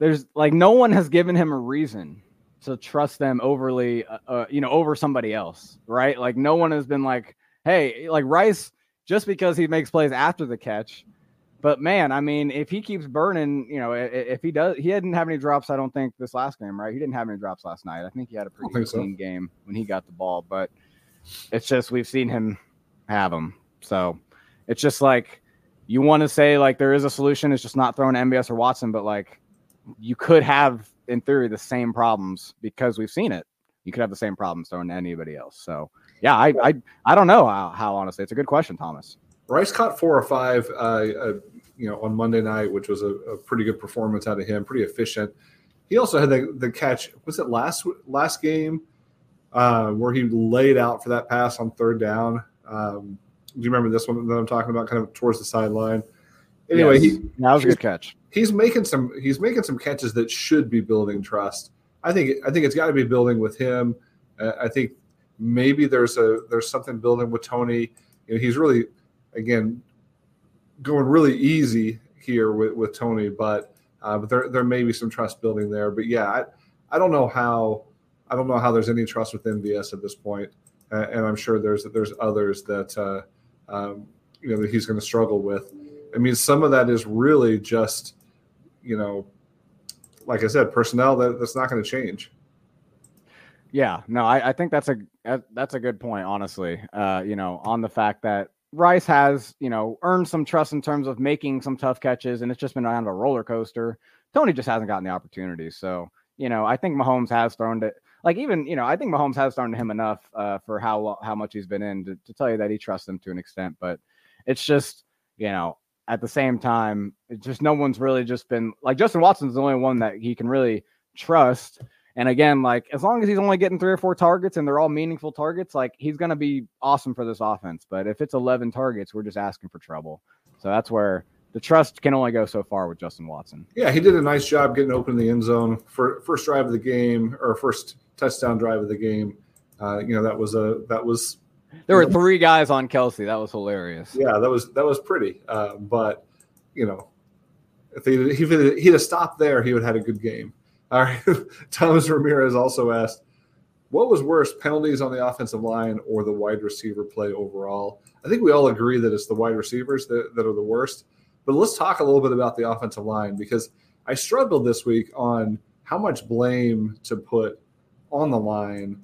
there's like no one has given him a reason to trust them overly, uh, uh, you know, over somebody else, right? Like no one has been like, "Hey, like Rice." Just because he makes plays after the catch, but man, I mean, if he keeps burning, you know, if he does, he didn't have any drops. I don't think this last game, right? He didn't have any drops last night. I think he had a pretty clean so. game when he got the ball. But it's just we've seen him have them. So it's just like you want to say like there is a solution. It's just not throwing MVS or Watson, but like you could have in theory the same problems because we've seen it. You could have the same problems throwing anybody else. So yeah, I I, I don't know how, how honestly. It's a good question, Thomas. Rice caught four or five, uh, uh, you know, on Monday night, which was a, a, pretty good performance out of him, pretty efficient. He also had the, the catch. Was it last last game uh, where he laid out for that pass on third down? Um, do you remember this one that I'm talking about, kind of towards the sideline? Anyway, yes. he that was a good catch. He's making some he's making some catches that should be building trust. I think I think it's got to be building with him. Uh, I think maybe there's a there's something building with Toney. You know, he's really again, going really easy here with, with Toney, but uh, but there there may be some trust building there. But yeah, I, I don't know how I don't know how there's any trust with MVS at this point, uh, and I'm sure there's there's others that uh, um, you know that he's going to struggle with. I mean, some of that is really just you know, like I said, personnel that that's not going to change. Yeah, no, I, I think that's a that's a good point. Honestly, uh, you know, on the fact that Rice has, you know, earned some trust in terms of making some tough catches, and it's just been kind of a roller coaster. Toney just hasn't gotten the opportunity. So, you know, I think Mahomes has thrown to like even, you know, I think Mahomes has thrown to him enough uh, for how how much he's been in to, to tell you that he trusts him to an extent. But it's just, you know, at the same time, it's just no one's really just been like Justin Watson's the only one that he can really trust and again, like as long as he's only getting three or four targets and they're all meaningful targets, like he's going to be awesome for this offense. But if it's 11 targets, we're just asking for trouble. So that's where the trust can only go so far with Justin Watson. Yeah, he did a nice job getting open in the end zone for first drive of the game or first touchdown drive of the game. Uh, you know that was a that was. There were three guys on Kelce. That was hilarious. Yeah, that was that was pretty. Uh, but you know, if he if he'd have stopped there, he would have had a good game. All right. Thomas Ramirez also asked, what was worse, penalties on the offensive line or the wide receiver play overall? I think we all agree that it's the wide receivers that, that are the worst. But let's talk a little bit about the offensive line because I struggled this week on how much blame to put on the line.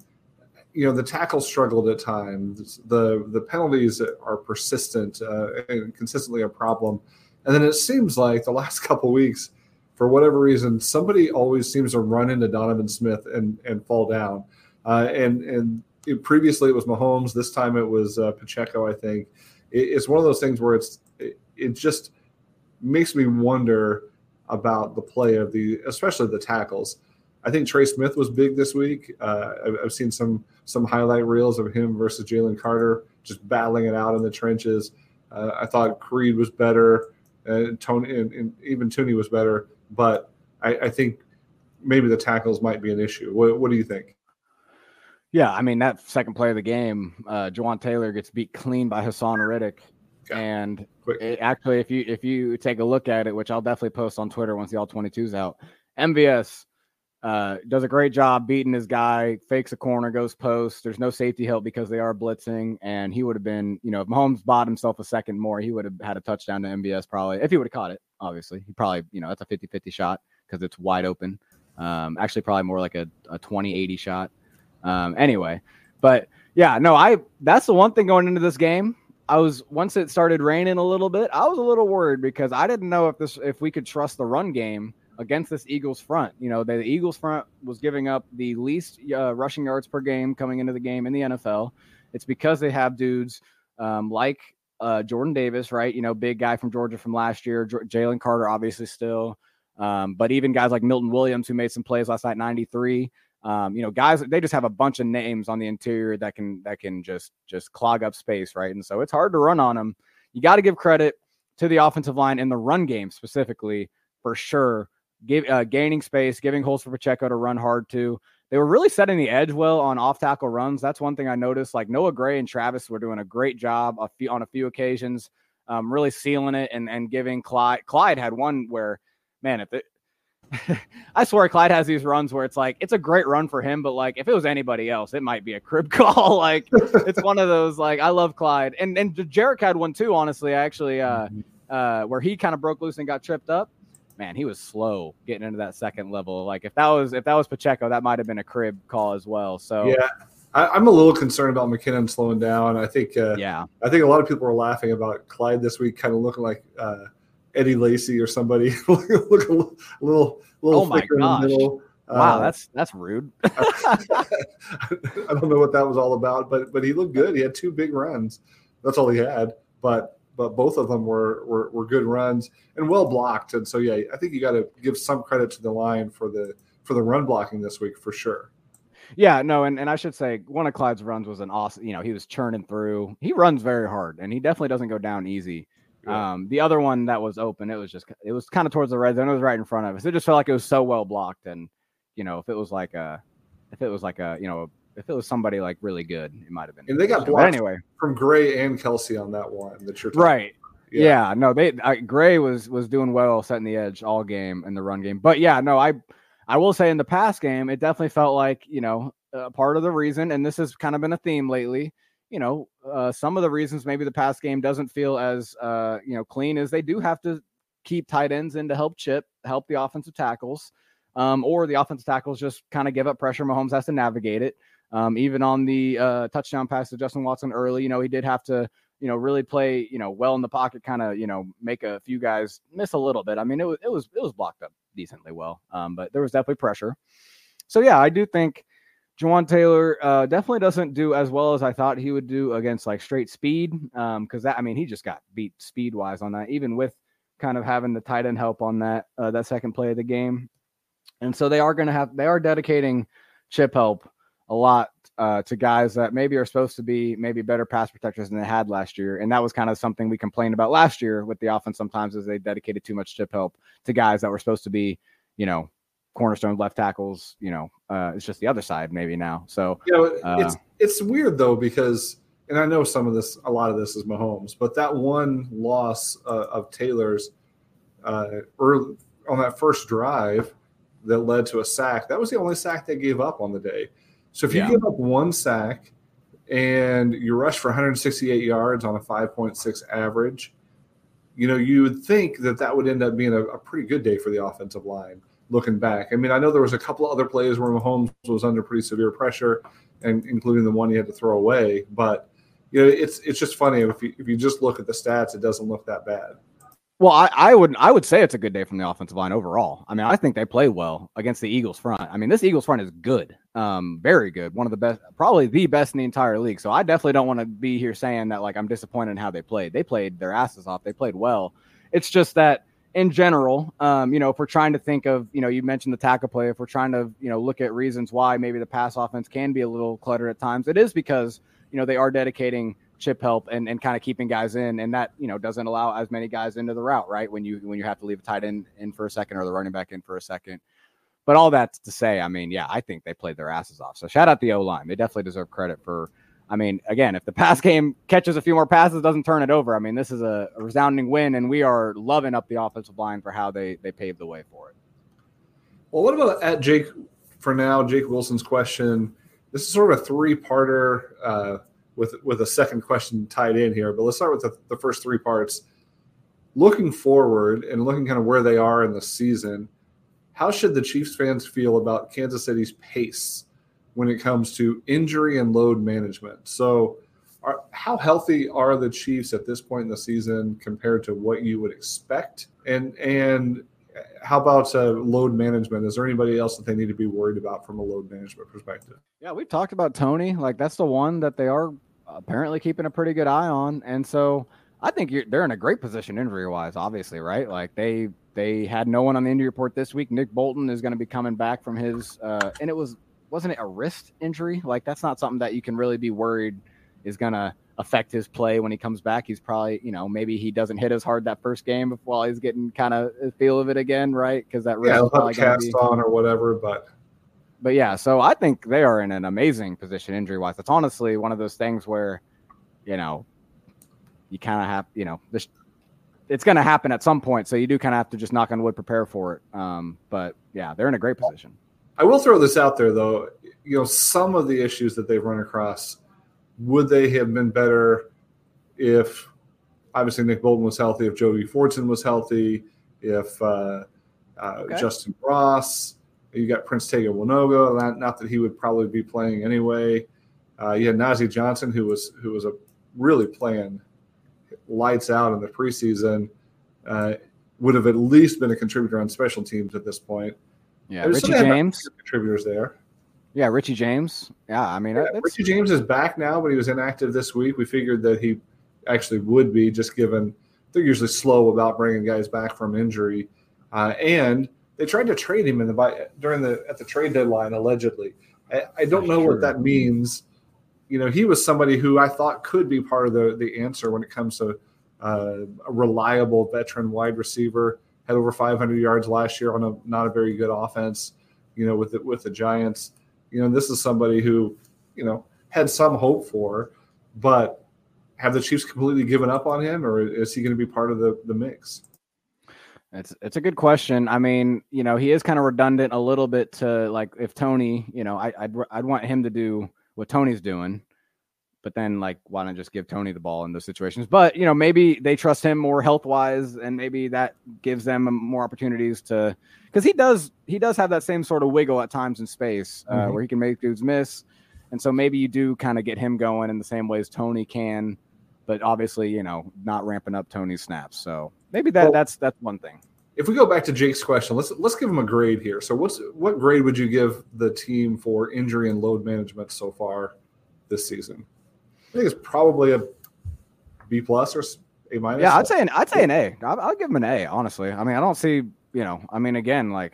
You know, the tackles struggled at times. The the penalties are persistent uh, and consistently a problem. And then it seems like the last couple weeks – for whatever reason, somebody always seems to run into Donovan Smith and and fall down. Uh, and and it, previously it was Mahomes. This time it was uh, Pacheco. I think it, it's one of those things where it's it, it, just makes me wonder about the play of the, especially the tackles. I think Trey Smith was big this week. Uh, I've, I've, seen some some highlight reels of him versus Jalen Carter just battling it out in the trenches. Uh, I thought Creed was better, and Tony and, and even Thuney was better, but I, I, think maybe the tackles might be an issue. What, what do you think? Yeah, I mean that second play of the game, uh, Jawaan Taylor gets beat clean by Haason Reddick, and actually, if you if you take a look at it, which I'll definitely post on Twitter once the all 22's out, MVS uh, does a great job beating his guy, fakes a corner, goes post. There's no safety help because they are blitzing, and he would have been, you know, if Mahomes bought himself a second more, he would have had a touchdown to MVS probably if he would have caught it. Obviously, he probably, you know, that's a 50 50 shot because it's wide open. Um, actually, probably more like a, a 20 80 shot. Um, anyway, but yeah, no, I that's the one thing going into this game. I was once it started raining a little bit, I was a little worried because I didn't know if this if we could trust the run game against this Eagles front. You know, the Eagles front was giving up the least uh, rushing yards per game coming into the game in the NFL. It's because they have dudes um, like uh, Jordan Davis, right? You know, big guy from Georgia from last year. J- Jalen Carter, obviously, still. Um, but even guys like Milton Williams, who made some plays last night, 93. Um, you know, guys, they just have a bunch of names on the interior that can that can just just clog up space, right? And so it's hard to run on them. You got to give credit to the offensive line in the run game specifically, for sure give, uh, gaining space, giving holes for Pacheco to run hard to. They were really setting the edge well on off tackle runs. That's one thing I noticed. Like Noah Gray and Travis were doing a great job a few, on a few occasions, um, really sealing it and, and giving Clyde. Clyde had one where, man, if it, I swear Clyde has these runs where it's like it's a great run for him, but like if it was anybody else, it might be a crib call. like it's one of those like I love Clyde and and Jerick had one too. Honestly, actually, uh, mm-hmm. uh, where he kind of broke loose and got tripped up man, he was slow getting into that second level. Like if that was if that was Pacheco, that might have been a crib call as well. So yeah, I, am a little concerned about McKinnon slowing down. I think uh, yeah, I think a lot of people were laughing about Clyde this week, kind of looking like uh, Eddie Lacy or somebody, look a little little, little oh my gosh. Wow, uh, that's that's rude. I don't know what that was all about, but but he looked good. He had two big runs. That's all he had. But but both of them were, were, were good runs and well blocked. And so, yeah, I think you got to give some credit to the line for the for the run blocking this week for sure. Yeah, no, and, and I should say one of Clyde's runs was an awesome. You know, he was churning through. He runs very hard, and he definitely doesn't go down easy. Yeah. Um, the other one that was open, it was just it was kind of towards the red zone. It was right in front of us. It just felt like it was so well blocked, and you know, if it was like a, if it was like a, you know, if it was somebody like really good, it might have been. And they got blocked anyway from Gray and Kelce on that one that you're right. Yeah. yeah. no, they I, Gray was was doing well setting the edge all game in the run game. But yeah, no, I I will say in the past game, it definitely felt like you know uh, part of the reason, and this has kind of been a theme lately. You know, uh, some of the reasons maybe the past game doesn't feel as uh, you know clean is they do have to keep tight ends in to help chip, help the offensive tackles, um, or the offensive tackles just kind of give up pressure. Mahomes has to navigate it. Um, even on the uh, touchdown pass to Justin Watson early, you know, he did have to, you know, really play, you know, well in the pocket, kind of, you know, make a few guys miss a little bit. I mean, it was it was it was blocked up decently well, um, but there was definitely pressure. So yeah, I do think Jawaan Taylor uh, definitely doesn't do as well as I thought he would do against like straight speed, because um, that I mean he just got beat speed wise on that, even with kind of having the tight end help on that uh, that second play of the game. And so they are going to have they are dedicating chip help a lot uh, to guys that maybe are supposed to be maybe better pass protectors than they had last year. And that was kind of something we complained about last year with the offense sometimes is they dedicated too much chip help to guys that were supposed to be, you know, cornerstone left tackles. You know, uh, it's just the other side maybe now. So you know, uh, it's it's weird though because and I know some of this, a lot of this is Mahomes, but that one loss uh, of Taylor's uh, early on that first drive that led to a sack, that was the only sack they gave up on the day. So if you yeah. give up one sack and you rush for 168 yards on a 5.6 average, you know, you would think that that would end up being a, a, pretty good day for the offensive line looking back. I mean, I know there was a couple of other plays where Mahomes was under pretty severe pressure, and including the one he had to throw away. But, you know, it's it's just funny. If you, if you just look at the stats, it doesn't look that bad. Well, I, I would I would say it's a good day from the offensive line overall. I mean, I think they play well against the Eagles front. I mean, this Eagles front is good, um, very good, one of the best, probably the best in the entire league. So I definitely don't want to be here saying that like I'm disappointed in how they played. They played their asses off. They played well. It's just that in general, um, you know, if we're trying to think of, you know, you mentioned the tackle play, if we're trying to, you know, look at reasons why maybe the pass offense can be a little cluttered at times, it is because, you know, they are dedicating chip help and, and kind of keeping guys in, and that you know doesn't allow as many guys into the route, right? When you when you have to leave a tight end in for a second or the running back in for a second. But all that's to say, I mean, yeah, I think they played their asses off. So shout out the O line; they definitely deserve credit for. I mean, again, if the pass game catches a few more passes, doesn't turn it over. I mean, this is a, resounding win, and we are loving up the offensive line for how they they paved the way for it. Well, what about at Jake for now? Jake Wilson's question. This is sort of a three-parter. Uh, with with a second question tied in here. But let's start with the, the first three parts. Looking forward and looking kind of where they are in the season, how should the Chiefs fans feel about Kansas City's pace when it comes to injury and load management? So, are, how healthy are the Chiefs at this point in the season compared to what you would expect? And and how about uh, load management? Is there anybody else that they need to be worried about from a load management perspective? Yeah, we've talked about Toney. Like that's the one that they are apparently keeping a pretty good eye on, and so I think they're in a great position injury wise. Obviously, right? Like they they had no one on the injury report this week. Nick Bolton is going to be coming back from his, uh, and it was wasn't it a wrist injury? Like that's not something that you can really be worried is going to affect his play when he comes back. He's probably, you know, maybe he doesn't hit as hard that first game while he's getting kind of a feel of it again, right? Because that wrist yeah, cast be, on or whatever. But but yeah, so I think they are in an amazing position injury wise. It's honestly one of those things where, you know, you kind of have, you know, this. It's going to happen at some point, so you do kind of have to just knock on wood, prepare for it. Um, but yeah, they're in a great position. I will throw this out there, though. You know, some of the issues that they've run across would they have been better if obviously Nick Bolton was healthy, if Jody Fortson was healthy, if uh, uh, okay. Justin Ross, you got Prince Tega Wanogho, not, not, that he would probably be playing anyway. Uh, you had Nazeeh Johnson, who was who was a really playing lights out in the preseason. Uh, would have at least been a contributor on special teams at this point. Yeah, There's Richie James contributors there. Yeah, Richie James. Yeah, I mean, yeah, Richie James is back now, but he was inactive this week. We figured that he actually would be, just given they're usually slow about bringing guys back from injury. Uh, and they tried to trade him in the during the at the trade deadline allegedly. I, I don't know what that means. You know, he was somebody who I thought could be part of the the answer when it comes to uh, a reliable veteran wide receiver. Had over 500 yards last year on a not a very good offense. You know, with the, with the Giants you know, this is somebody who, you know, had some hope for, but have the Chiefs completely given up on him, or is he going to be part of the the mix? It's it's a good question. I mean, you know, he is kind of redundant a little bit to like if Toney, you know, I, I'd I'd want him to do what Toney's doing, but then like why not just give Toney the ball in those situations? But you know, maybe they trust him more health wise, and maybe that gives them more opportunities to because he does he does have that same sort of wiggle at times in space uh, mm-hmm. where he can make dudes miss, and so maybe you do kind of get him going in the same way as Toney can, but obviously you know not ramping up Toney's snaps. So maybe that well, that's that's one thing. If we go back to Jake's question, let's let's give him a grade here. So what's what grade would you give the team for injury and load management so far this season? I think it's probably a B plus or A minus. Yeah, I'd say an I'd say an A. I'll, give him an A. Honestly, I mean, I don't see you know, I mean, again, like,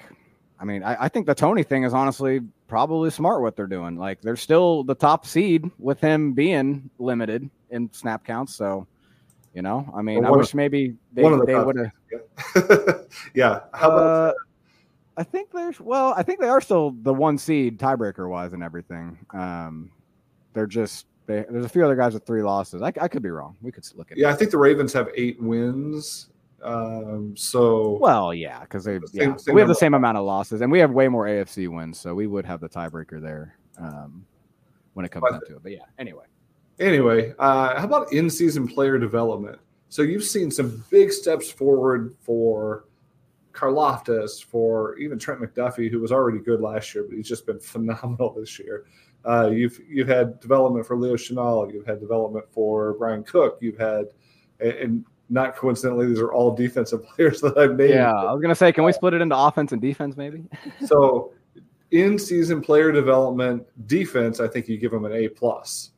I mean, I, I, think the Toney thing is honestly probably smart what they're doing. Like, they're still the top seed with him being limited in snap counts. So, you know, I mean, well, I wish of, maybe they, the they would have. Yeah. How about? Uh, I think there's well, I think they are still the one seed tiebreaker wise and everything. Um, they're just they, there's a few other guys with three losses. I, I could be wrong. We could look at. It. Yeah, it. I think the Ravens have eight wins um, so well, yeah, because they same, yeah, same we have the same amount of losses, and we have way more AFC wins, so we would have the tiebreaker there um, when it comes but, down to it. But yeah, anyway. Anyway, uh, how about in-season player development? So you've seen some big steps forward for Karlaftis, for even Trent McDuffie, who was already good last year, but he's just been phenomenal this year. Uh, you've you've had development for Leo Chenal, you've had development for Bryan Cook, you've had and not coincidentally, these are all defensive players that I've named. Yeah, I was gonna say, can we split it into offense and defense, maybe? so, in season player development, defense, I think you give them an A plus.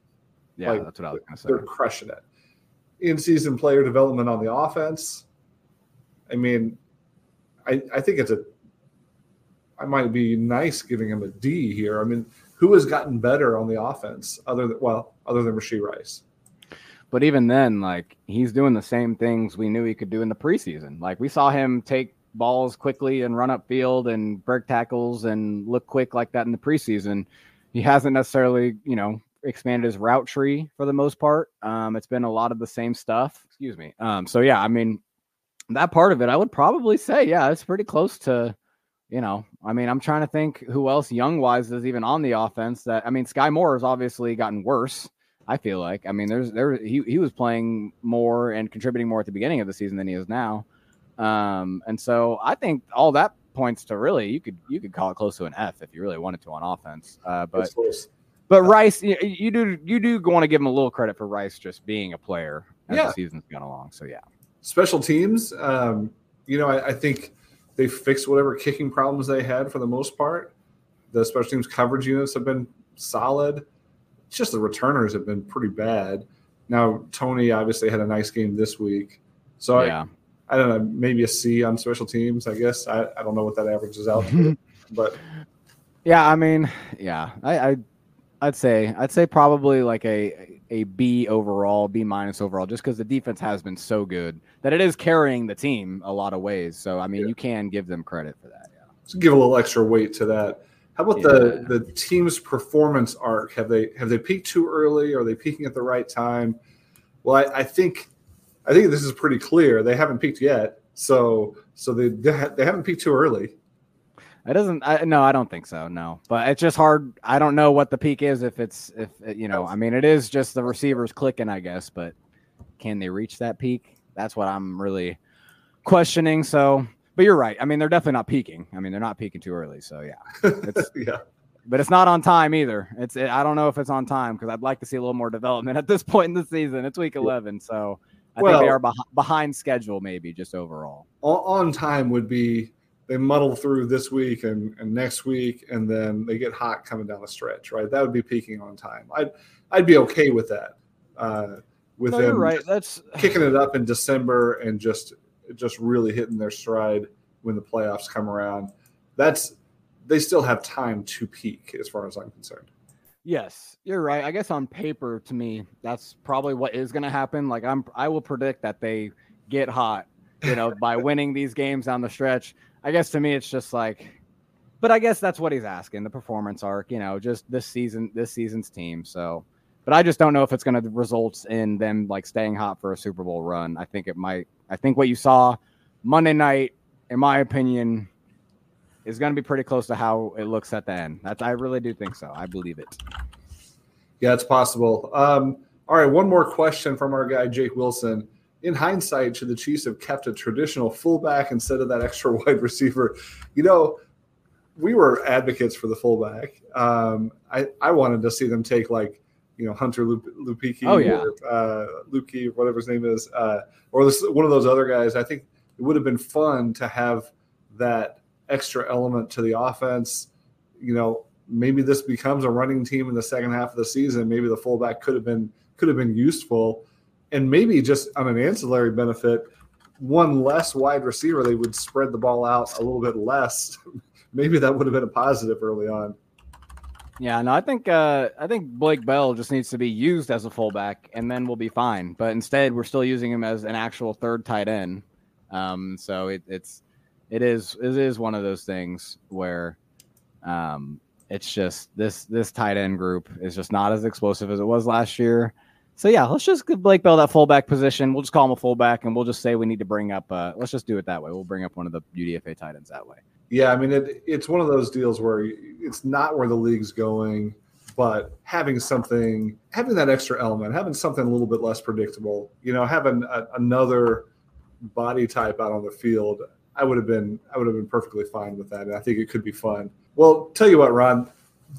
Yeah, like, that's what I was gonna say. They're crushing it. In season player development on the offense, I mean, I, I think it's a I might be nice giving him a D here. I mean, who has gotten better on the offense other than well, other than Rashee Rice? But even then, like he's doing the same things we knew he could do in the preseason. Like we saw him take balls quickly and run up field and break tackles and look quick like that in the preseason. He hasn't necessarily, you know, expanded his route tree for the most part. Um, it's been a lot of the same stuff. Excuse me. Um, so yeah, I mean, that part of it, I would probably say, yeah, it's pretty close to, you know, I mean, I'm trying to think who else young wise is even on the offense. That I mean, Sky Moore has obviously gotten worse. I feel like. I mean, there's there he he was playing more and contributing more at the beginning of the season than he is now. Um, and so I think all that points to really you could you could call it close to an F if you really wanted to on offense. Uh, but but Rice, you, you, do you do want to give him a little credit for Rice just being a player as yeah. the season's gone along. So yeah, special teams. Um, you know, I, I think they fixed whatever kicking problems they had for the most part. The special teams coverage units have been solid. It's just the returners have been pretty bad. Now Toney obviously had a nice game this week, so yeah. I, I don't know, maybe a C on special teams. I guess I, I don't know what that averages out to, but yeah, I mean, yeah, I, I I'd say I'd say probably like a a B overall, B minus overall, just because the defense has been so good that it is carrying the team a lot of ways. So I mean, yeah. you can give them credit for that. Yeah, so give a little extra weight to that. How about yeah. the the team's performance arc? Have they have they peaked too early? Are they peaking at the right time? Well, I, I think I think this is pretty clear. They haven't peaked yet, so so they they haven't peaked too early. It doesn't. I, no, I don't think so. No, but it's just hard. I don't know what the peak is. If it's if you know, I mean, it is just the receivers clicking, I guess. But can they reach that peak? That's what I'm really questioning. So but you're right. I mean, they're definitely not peaking. I mean, they're not peaking too early. So yeah, yeah. But it's not on time either. It's it, I don't know if it's on time because I'd like to see a little more development at this point in the season. It's week 11, so I well, think they are beh- behind schedule, maybe just overall. On time would be they muddle through this week and, and next week, and then they get hot coming down the stretch, right? That would be peaking on time. I'd I'd be okay with that. Uh, with no, them right. That's kicking it up in December and just just really hitting their stride when the playoffs come around. That's they still have time to peak as far as I'm concerned. Yes, you're right. I guess on paper to me, that's probably what is going to happen. Like I'm I will predict that they get hot, you know, by winning these games down the stretch. I guess to me it's just like but I guess that's what he's asking, the performance arc, you know, just this season this season's team. So but I just don't know if it's going to result in them like staying hot for a Super Bowl run. I think it might. I think what you saw Monday night, in my opinion, is going to be pretty close to how it looks at the end. That's I really do think so. I believe it. Yeah, it's possible. Um, all right, one more question from our guy Jake Wilson. In hindsight, should the Chiefs have kept a traditional fullback instead of that extra wide receiver? You know, we were advocates for the fullback. Um, I I wanted to see them take like you know Hunter Lup- Lupiki, oh yeah, or, uh, Lukey, whatever his name is, uh, or this, one of those other guys. I think it would have been fun to have that extra element to the offense. You know, maybe this becomes a running team in the second half of the season. Maybe the fullback could have been could have been useful, and maybe just on an ancillary benefit, one less wide receiver, they would spread the ball out a little bit less. maybe that would have been a positive early on. Yeah, no, I think uh, I think Blake Bell just needs to be used as a fullback, and then we'll be fine. But instead, we're still using him as an actual third tight end. Um, so it, it's it is it is one of those things where um, it's just this this tight end group is just not as explosive as it was last year. So yeah, let's just give Blake Bell that fullback position. We'll just call him a fullback, and we'll just say we need to bring up. Uh, let's just do it that way. We'll bring up one of the UDFA tight ends that way. Yeah, I mean, it, it's one of those deals where it's not where the league's going, but having something, having that extra element, having something a little bit less predictable, you know, having a, another body type out on the field, I would have been, I would have been perfectly fine with that, and I think it could be fun. Well, tell you what, Ron,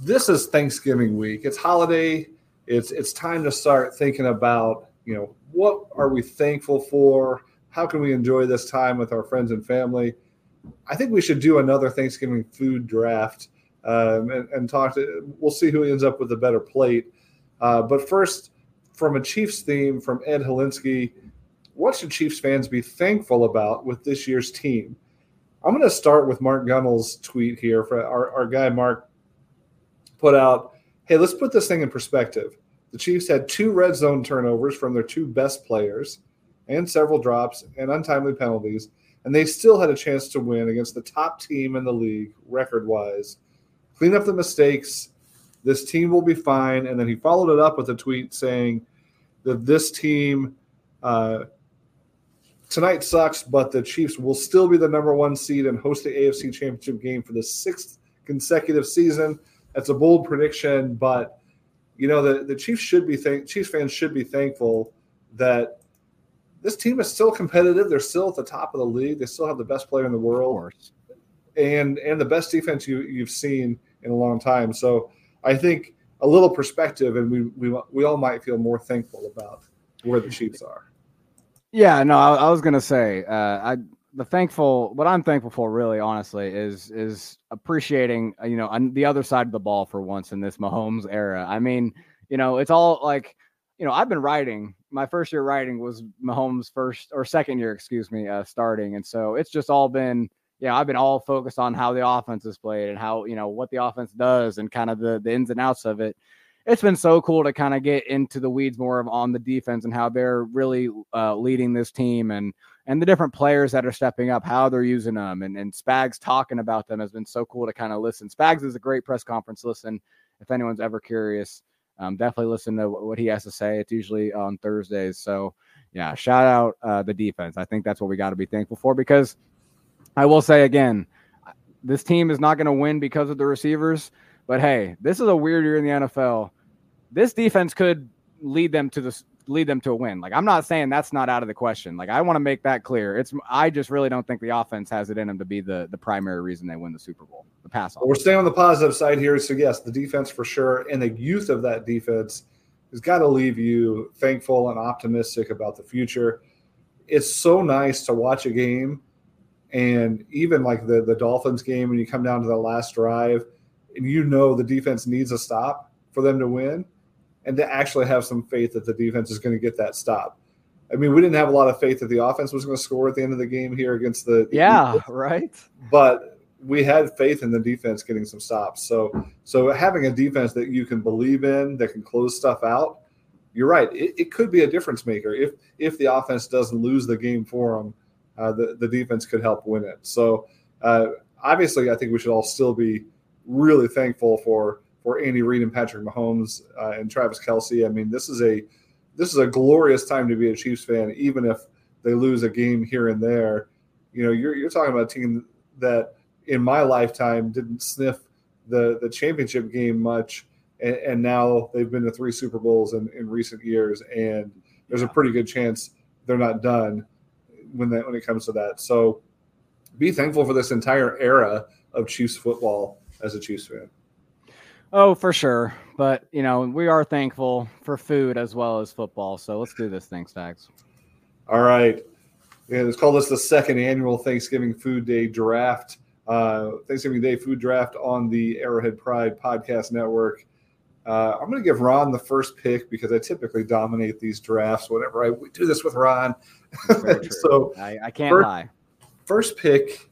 this is Thanksgiving week. It's holiday. It's it's time to start thinking about, you know, what are we thankful for? How can we enjoy this time with our friends and family? I think we should do another Thanksgiving food draft um, and, and, talk to. We'll see who ends up with a better plate. Uh, but first, from a Chiefs theme from Ed Holinsky, what should Chiefs fans be thankful about with this year's team? I'm going to start with Mark Gunnell's tweet here. For our, our guy Mark put out, hey, let's put this thing in perspective. The Chiefs had two red zone turnovers from their two best players, and several drops and untimely penalties, and they still had a chance to win against the top team in the league record wise. Clean up the mistakes. This team will be fine. And then he followed it up with a tweet saying that this team uh, tonight sucks, but the Chiefs will still be the number one seed and host the AFC Championship game for the sixth consecutive season. That's a bold prediction, but you know the the Chiefs should be thank Chiefs fans should be thankful that this team is still competitive. They're still at the top of the league. They still have the best player in the world, and and the best defense you you've seen in a long time. So I think a little perspective, and we we we all might feel more thankful about where the Chiefs are. Yeah, no, I, I was gonna say, uh, I the thankful what I'm thankful for really honestly is is appreciating uh, you know on the other side of the ball for once in this Mahomes era. I mean, you know, it's all like you know, I've been writing. My first year writing was Mahomes' first or second year, excuse me, uh, starting, and so it's just all been. Yeah, I've been all focused on how the offense is played and how you know what the offense does and kind of the the ins and outs of it it's been so cool to kind of get into the weeds more of on the defense and how they're really uh, leading this team and and the different players that are stepping up, how they're using them, and and Spags talking about them has been so cool to kind of listen. Spags is a great press conference listen. If anyone's ever curious, um, definitely listen to what he has to say. It's usually on Thursdays. So yeah, shout out uh, the defense. I think that's what we got to be thankful for because I will say again, this team is not going to win because of the receivers. But hey, this is a weird year in the NFL. This defense could lead them to the lead them to a win. Like I'm not saying that's not out of the question. Like I want to make that clear. It's I just really don't think the offense has it in them to be the the primary reason they win the Super Bowl. The pass Well, we're staying on the positive side here. So yes, the defense for sure, and the youth of that defense has got to leave you thankful and optimistic about the future. It's so nice to watch a game, and even like the the Dolphins game, when you come down to the last drive, and you know the defense needs a stop for them to win and to actually have some faith that the defense is going to get that stop. I mean, we didn't have a lot of faith that the offense was going to score at the end of the game here against the yeah, Eagles, right. But we had faith in the defense getting some stops. So, so having a defense that you can believe in that can close stuff out, you're right. It, it could be a difference maker if if the offense doesn't lose the game for them. Uh, the the defense could help win it. So, uh, obviously, I think we should all still be really thankful for for Andy Reid and Patrick Mahomes uh, and Travis Kelce. I mean, this is a this is a glorious time to be a Chiefs fan, even if they lose a game here and there. You know, you're you're talking about a team that in my lifetime didn't sniff the the championship game much, and, and now they've been to three Super Bowls in, in recent years, and there's a pretty good chance they're not done when that when it comes to that. So, be thankful for this entire era of Chiefs football as a Chiefs fan. Oh, for sure. But, you know, we are thankful for food as well as football. So let's do this thing, Stags. All right. Yeah, let's call this the second annual Thanksgiving Food Day draft. Uh, Thanksgiving Day food draft on the Arrowhead Pride Podcast Network. Uh, I'm going to give Ron the first pick because I typically dominate these drafts whenever I do this with Ron. so I, I can't first, lie. First pick,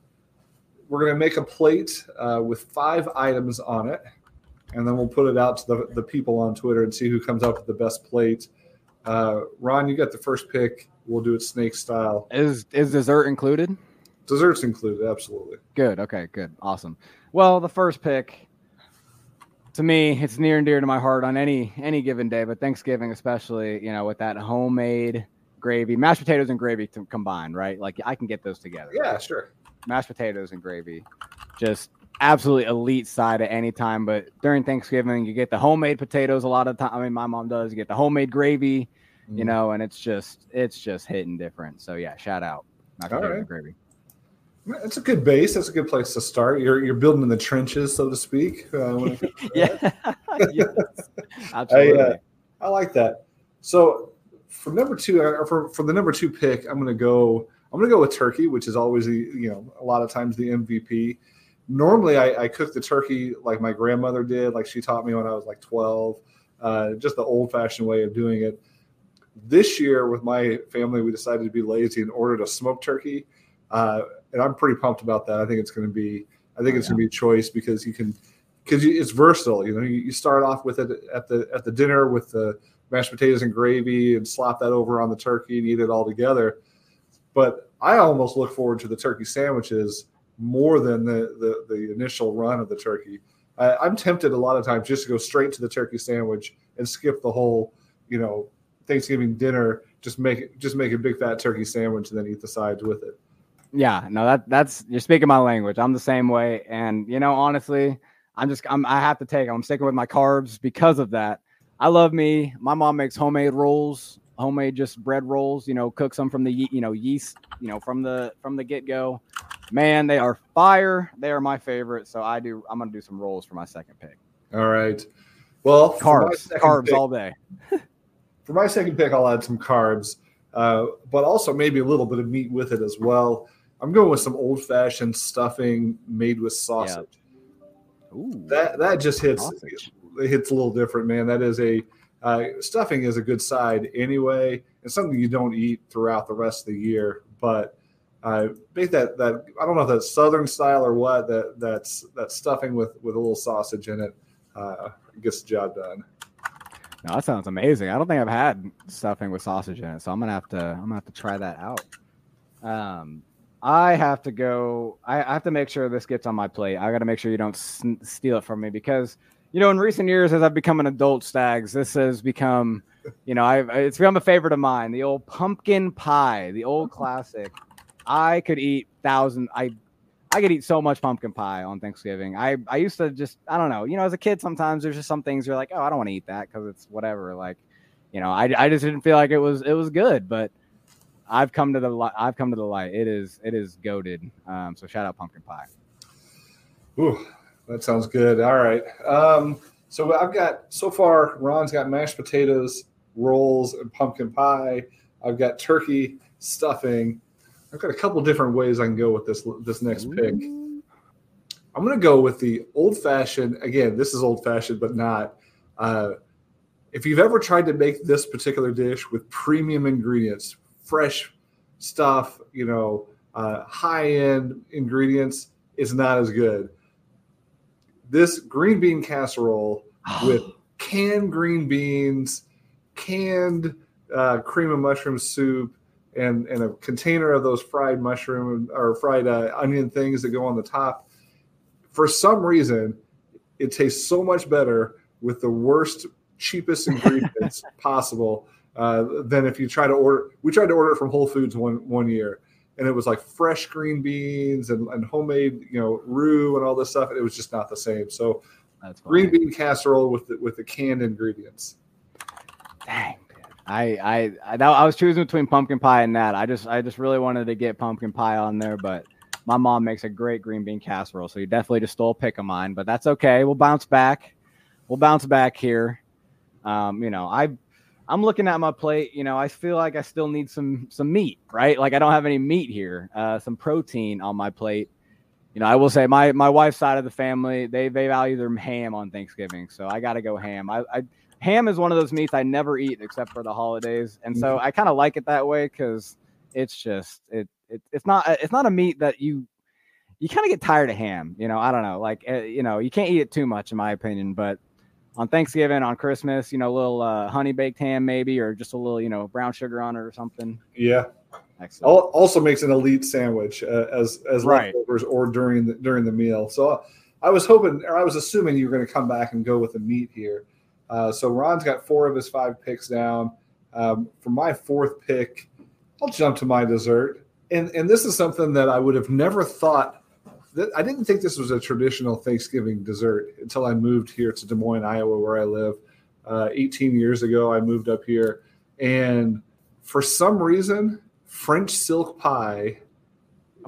we're going to make a plate uh, with five items on it and then we'll put it out to the, the people on Twitter and see who comes up with the best plate. Uh, Ron, you got the first pick. We'll do it snake style. Is is dessert included? Desserts included, absolutely. Good. Okay. Good. Awesome. Well, the first pick to me, it's near and dear to my heart on any any given day, but Thanksgiving especially. You know, with that homemade gravy, mashed potatoes and gravy combined, right? Like I can get those together. Yeah, sure. Mashed potatoes and gravy, just absolutely elite side at any time. But during Thanksgiving, you get the homemade potatoes a lot of time. I mean, my mom does. You get the homemade gravy, mm. you know, and it's just it's just hitting different. So yeah, shout out. Right. gravy. That's a good base. That's a good place to start. You're you're building in the trenches, so to speak. Uh, yeah, yes. absolutely. I, uh, I like that. So for number two, uh, for for the number two pick, I'm going to go. I'm going to go with turkey, which is always the you know a lot of times the MVP normally I, I, cook the turkey like my grandmother did, like she taught me when I was like 12, uh, just the old fashioned way of doing it. This year with my family, we decided to be lazy and ordered a smoked turkey. Uh, and I'm pretty pumped about that. I think it's going to be I think oh, it's yeah. going to be a choice because you can because it's versatile. You know, you, you start off with it at the at the dinner with the mashed potatoes and gravy and slap that over on the turkey and eat it all together. But I almost look forward to the turkey sandwiches more than the the, the initial run of the turkey. I, am tempted a lot of times just to go straight to the turkey sandwich and skip the whole, you know, Thanksgiving dinner. Just make it, just make a big fat turkey sandwich and then eat the sides with it. Yeah, no, that that's you're speaking my language. I'm the same way, and you know, honestly, I'm just I'm I have to take. I'm sticking with my carbs because of that. I love me. My mom makes homemade rolls, homemade just bread rolls. You know, cooks them from the you know yeast. You know, from the from the get go. Man, they are fire. They are my favorite. So I do. I'm gonna do some rolls for my second pick. All right. Well, carbs, carbs pick, all day. for my second pick, I'll add some carbs, uh, but also maybe a little bit of meat with it as well. I'm going with some old fashioned stuffing made with sausage. Yeah. Ooh, that that just hits sausage. it hits a little different, man. That is a uh, stuffing is a good side anyway. It's something you don't eat throughout the rest of the year, but uh, make that that I don't know if that's Southern style or what that that's that stuffing with with a little sausage in it uh, gets the job done. No, that sounds amazing. I don't think I've had stuffing with sausage in it, so I'm gonna have to I'm gonna have to try that out. Um, I have to go. I, I have to make sure this gets on my plate. I got to make sure you don't steal it from me because you know in recent years as I've become an adult, Stags, this has become you know I've it's become a favorite of mine. The old pumpkin pie, the old classic. I could eat thousand. I I could eat so much pumpkin pie on Thanksgiving. I I used to just I don't know. You know, as a kid, sometimes there's just some things you're like, oh, I don't want to eat that because it's whatever. Like, you know, I I just didn't feel like it was it was good, but. I've come to the light. I've come to the light. It is it is goaded. Um, so shout out pumpkin pie. Ooh, that sounds good. All right. Um, so I've got so far. Ron's got mashed potatoes, rolls, and pumpkin pie. I've got turkey stuffing. I've got a couple different ways I can go with this this next Ooh. pick. I'm going to go with the old fashioned. Again, this is old fashioned, but not. Uh, if you've ever tried to make this particular dish with premium ingredients, fresh stuff, you know, uh, high end ingredients, it's not as good. This green bean casserole with canned green beans, canned uh, cream of mushroom soup, and, and a container of those fried mushroom or fried uh, onion things that go on the top. For some reason, it tastes so much better with the worst, cheapest ingredients possible uh, than if you try to order. We tried to order it from Whole Foods one one year, and it was like fresh green beans and, and homemade, you know, roux and all this stuff. And it was just not the same. So, green bean casserole with the, with the canned ingredients. Dang. I I I, that, I was choosing between pumpkin pie and that. I just I just really wanted to get pumpkin pie on there, but my mom makes a great green bean casserole, so you definitely just stole a pick of mine. But that's okay. We'll bounce back. We'll bounce back here. Um, you know, I I'm looking at my plate. You know, I feel like I still need some some meat, right? Like I don't have any meat here. Uh, some protein on my plate. You know, I will say my my wife's side of the family they they value their ham on Thanksgiving, so I got to go ham. I, I ham is one of those meats I never eat except for the holidays, and so mm-hmm. I kind of like it that way because it's just it, it it's not it's not a meat that you you kind of get tired of ham. You know, I don't know, like uh, you know, you can't eat it too much in my opinion, but on Thanksgiving, on Christmas, you know, a little uh, honey baked ham maybe, or just a little you know brown sugar on it or something. Yeah. Excellent. Also makes an elite sandwich uh, as as right. leftovers or during the during the meal. So I was hoping, or I was assuming you were going to come back and go with the meat here. Uh, so Ron's got four of his five picks down. Um, for my fourth pick, I'll jump to my dessert. And, and this is something that I would have never thought that I didn't think this was a traditional Thanksgiving dessert until I moved here to Des Moines, Iowa, where I live. Uh, 18 years ago, I moved up here. And for some reason, French silk pie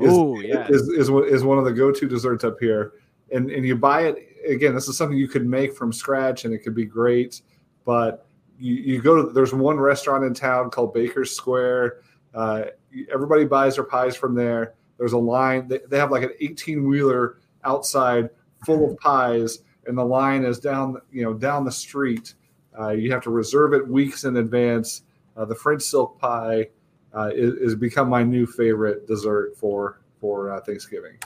is, Ooh, yeah. is, is, is one of the go to desserts up here. And, and you buy it again, this is something you could make from scratch and it could be great. But you, you go to there's one restaurant in town called Bakers Square. Uh, everybody buys their pies from there. There's a line. They, they have like an 18 wheeler outside full of pies, and the line is down you know down the street. Uh, you have to reserve it weeks in advance. Uh, the French silk pie uh, is, is become my new favorite dessert for for uh, Thanksgiving.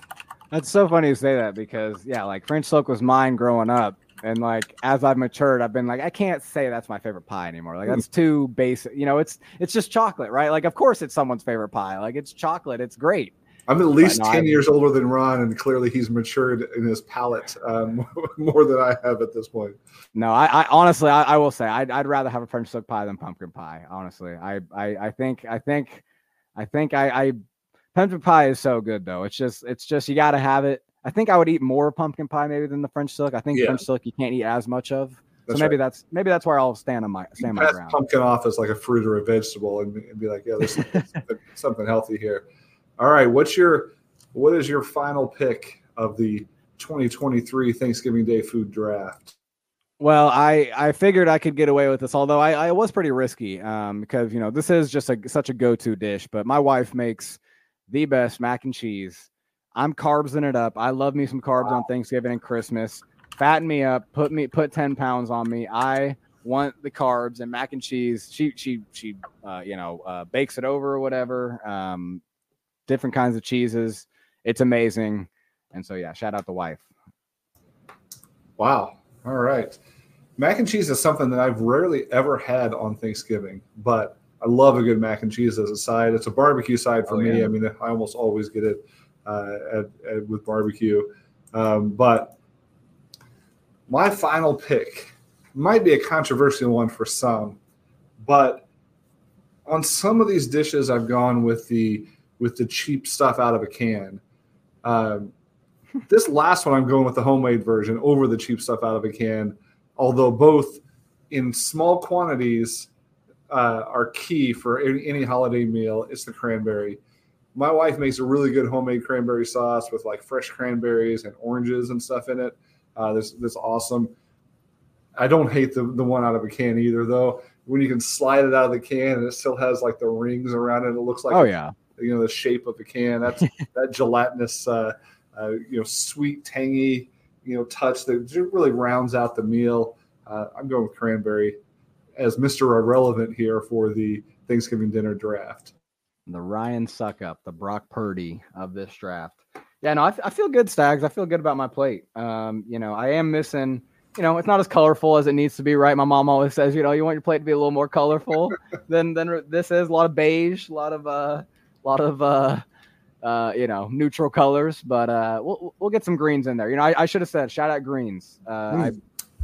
That's so funny you say that because yeah, like French silk was mine growing up, and like as I've matured, I've been like, I can't say that's my favorite pie anymore. Like that's too basic. You know, it's it's just chocolate, right? Like of course it's someone's favorite pie. Like it's chocolate. It's great. I'm at least no, 10 I, years older than Ron, and clearly he's matured in his palate um, more than I have at this point. No, I, I honestly, I, I, will say, I'd, I'd, rather have a French silk pie than pumpkin pie. Honestly, I, I, I think, I think, I think, I, I, pumpkin pie is so good though. It's just, it's just you got to have it. I think I would eat more pumpkin pie maybe than the French silk. I think yeah. French silk you can't eat as much of. That's so maybe right. that's maybe that's where I'll stand on my stand my ground. Pumpkin off as like a fruit or a vegetable, and, and be like, yeah, there's something, something healthy here. All right, what's your what is your final pick of the 2023 Thanksgiving Day food draft? Well, I I figured I could get away with this, although I, I was pretty risky um, because you know this is just a, such a go-to dish. But my wife makes the best mac and cheese. I'm carbs in it up. I love me some carbs wow. on Thanksgiving and Christmas. Fatten me up, put me put ten pounds on me. I want the carbs and mac and cheese. She she she uh, you know uh, bakes it over or whatever. Um, different kinds of cheeses. It's amazing. And so yeah, shout out the wife. Wow. All right. Mac and cheese is something that I've rarely ever had on Thanksgiving, but I love a good mac and cheese as a side. It's a barbecue side for oh, me. Yeah. I mean, I almost always get it uh, at, at, with barbecue. Um, but my final pick might be a controversial one for some, but on some of these dishes, I've gone with the with the cheap stuff out of a can. Um, this last one, I'm going with the homemade version over the cheap stuff out of a can, although both in small quantities uh, are key for any, any holiday meal. It's the cranberry. My wife makes a really good homemade cranberry sauce with like fresh cranberries and oranges and stuff in it. Uh, this this awesome. I don't hate the, the one out of a can either, though. When you can slide it out of the can and it still has like the rings around it, it looks like oh yeah, you know the shape of the can. That's that gelatinous, uh, uh, you know, sweet, tangy, you know, touch that really rounds out the meal. Uh, I'm going with cranberry as Mr. Irrelevant here for the Thanksgiving dinner draft. The Ryan Succop, the Brock Purdy of this draft. Yeah, no, I, I feel good, Stags. I feel good about my plate. Um, you know, I am missing you know, it's not as colorful as it needs to be, right? My mom always says, you know, you want your plate to be a little more colorful than than this is. A lot of beige, a lot of uh, lot of uh, uh, you know neutral colors, but uh, we'll we'll get some greens in there. You know, I, I should have said shout out greens. Uh, mm. I,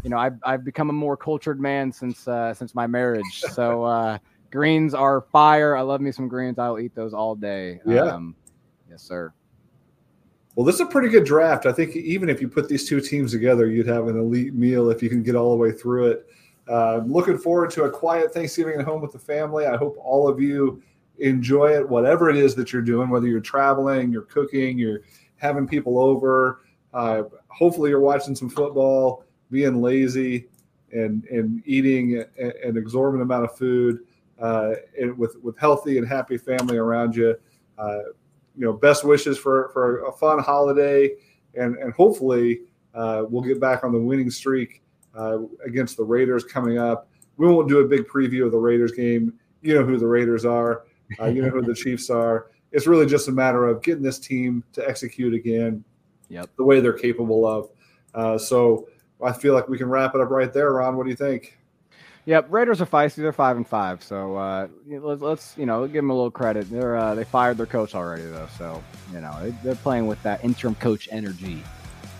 you know, I've I've become a more cultured man since uh, since my marriage. So uh, greens are fire. I love me some greens. I'll eat those all day. Yeah. Um, yes, sir. Well, this is a pretty good draft. I think even if you put these two teams together, you'd have an elite meal if you can get all the way through it. Uh, looking forward to a quiet Thanksgiving at home with the family. I hope all of you enjoy it, whatever it is that you're doing, whether you're traveling, you're cooking, you're having people over. Uh, hopefully, you're watching some football, being lazy, and and eating an exorbitant amount of food, uh, and with with healthy and happy family around you. Uh, you know, best wishes for for a fun holiday, and and hopefully uh, we'll get back on the winning streak uh, against the Raiders coming up. We won't do a big preview of the Raiders game. You know who the Raiders are. Uh, you know who the Chiefs are. It's really just a matter of getting this team to execute again yep. the way they're capable of. Uh, so I feel like we can wrap it up right there, Ron. What do you think? Yep, Raiders are feisty. They're five and five. So uh, let's, let's, you know give them a little credit. They're uh, they fired their coach already though, so you know they, are playing with that interim coach energy.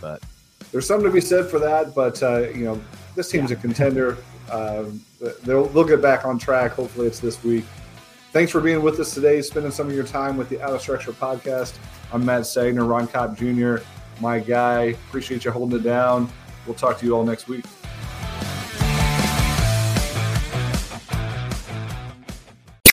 But there's something to be said for that. But uh, you know this team's yeah. a contender. Um, they'll they'll get back on track. Hopefully it's this week. Thanks for being with us today, spending some of your time with the Out of Structure podcast. I'm Matt Stagner, Ron Kopp Jr., my guy. Appreciate you holding it down. We'll talk to you all next week.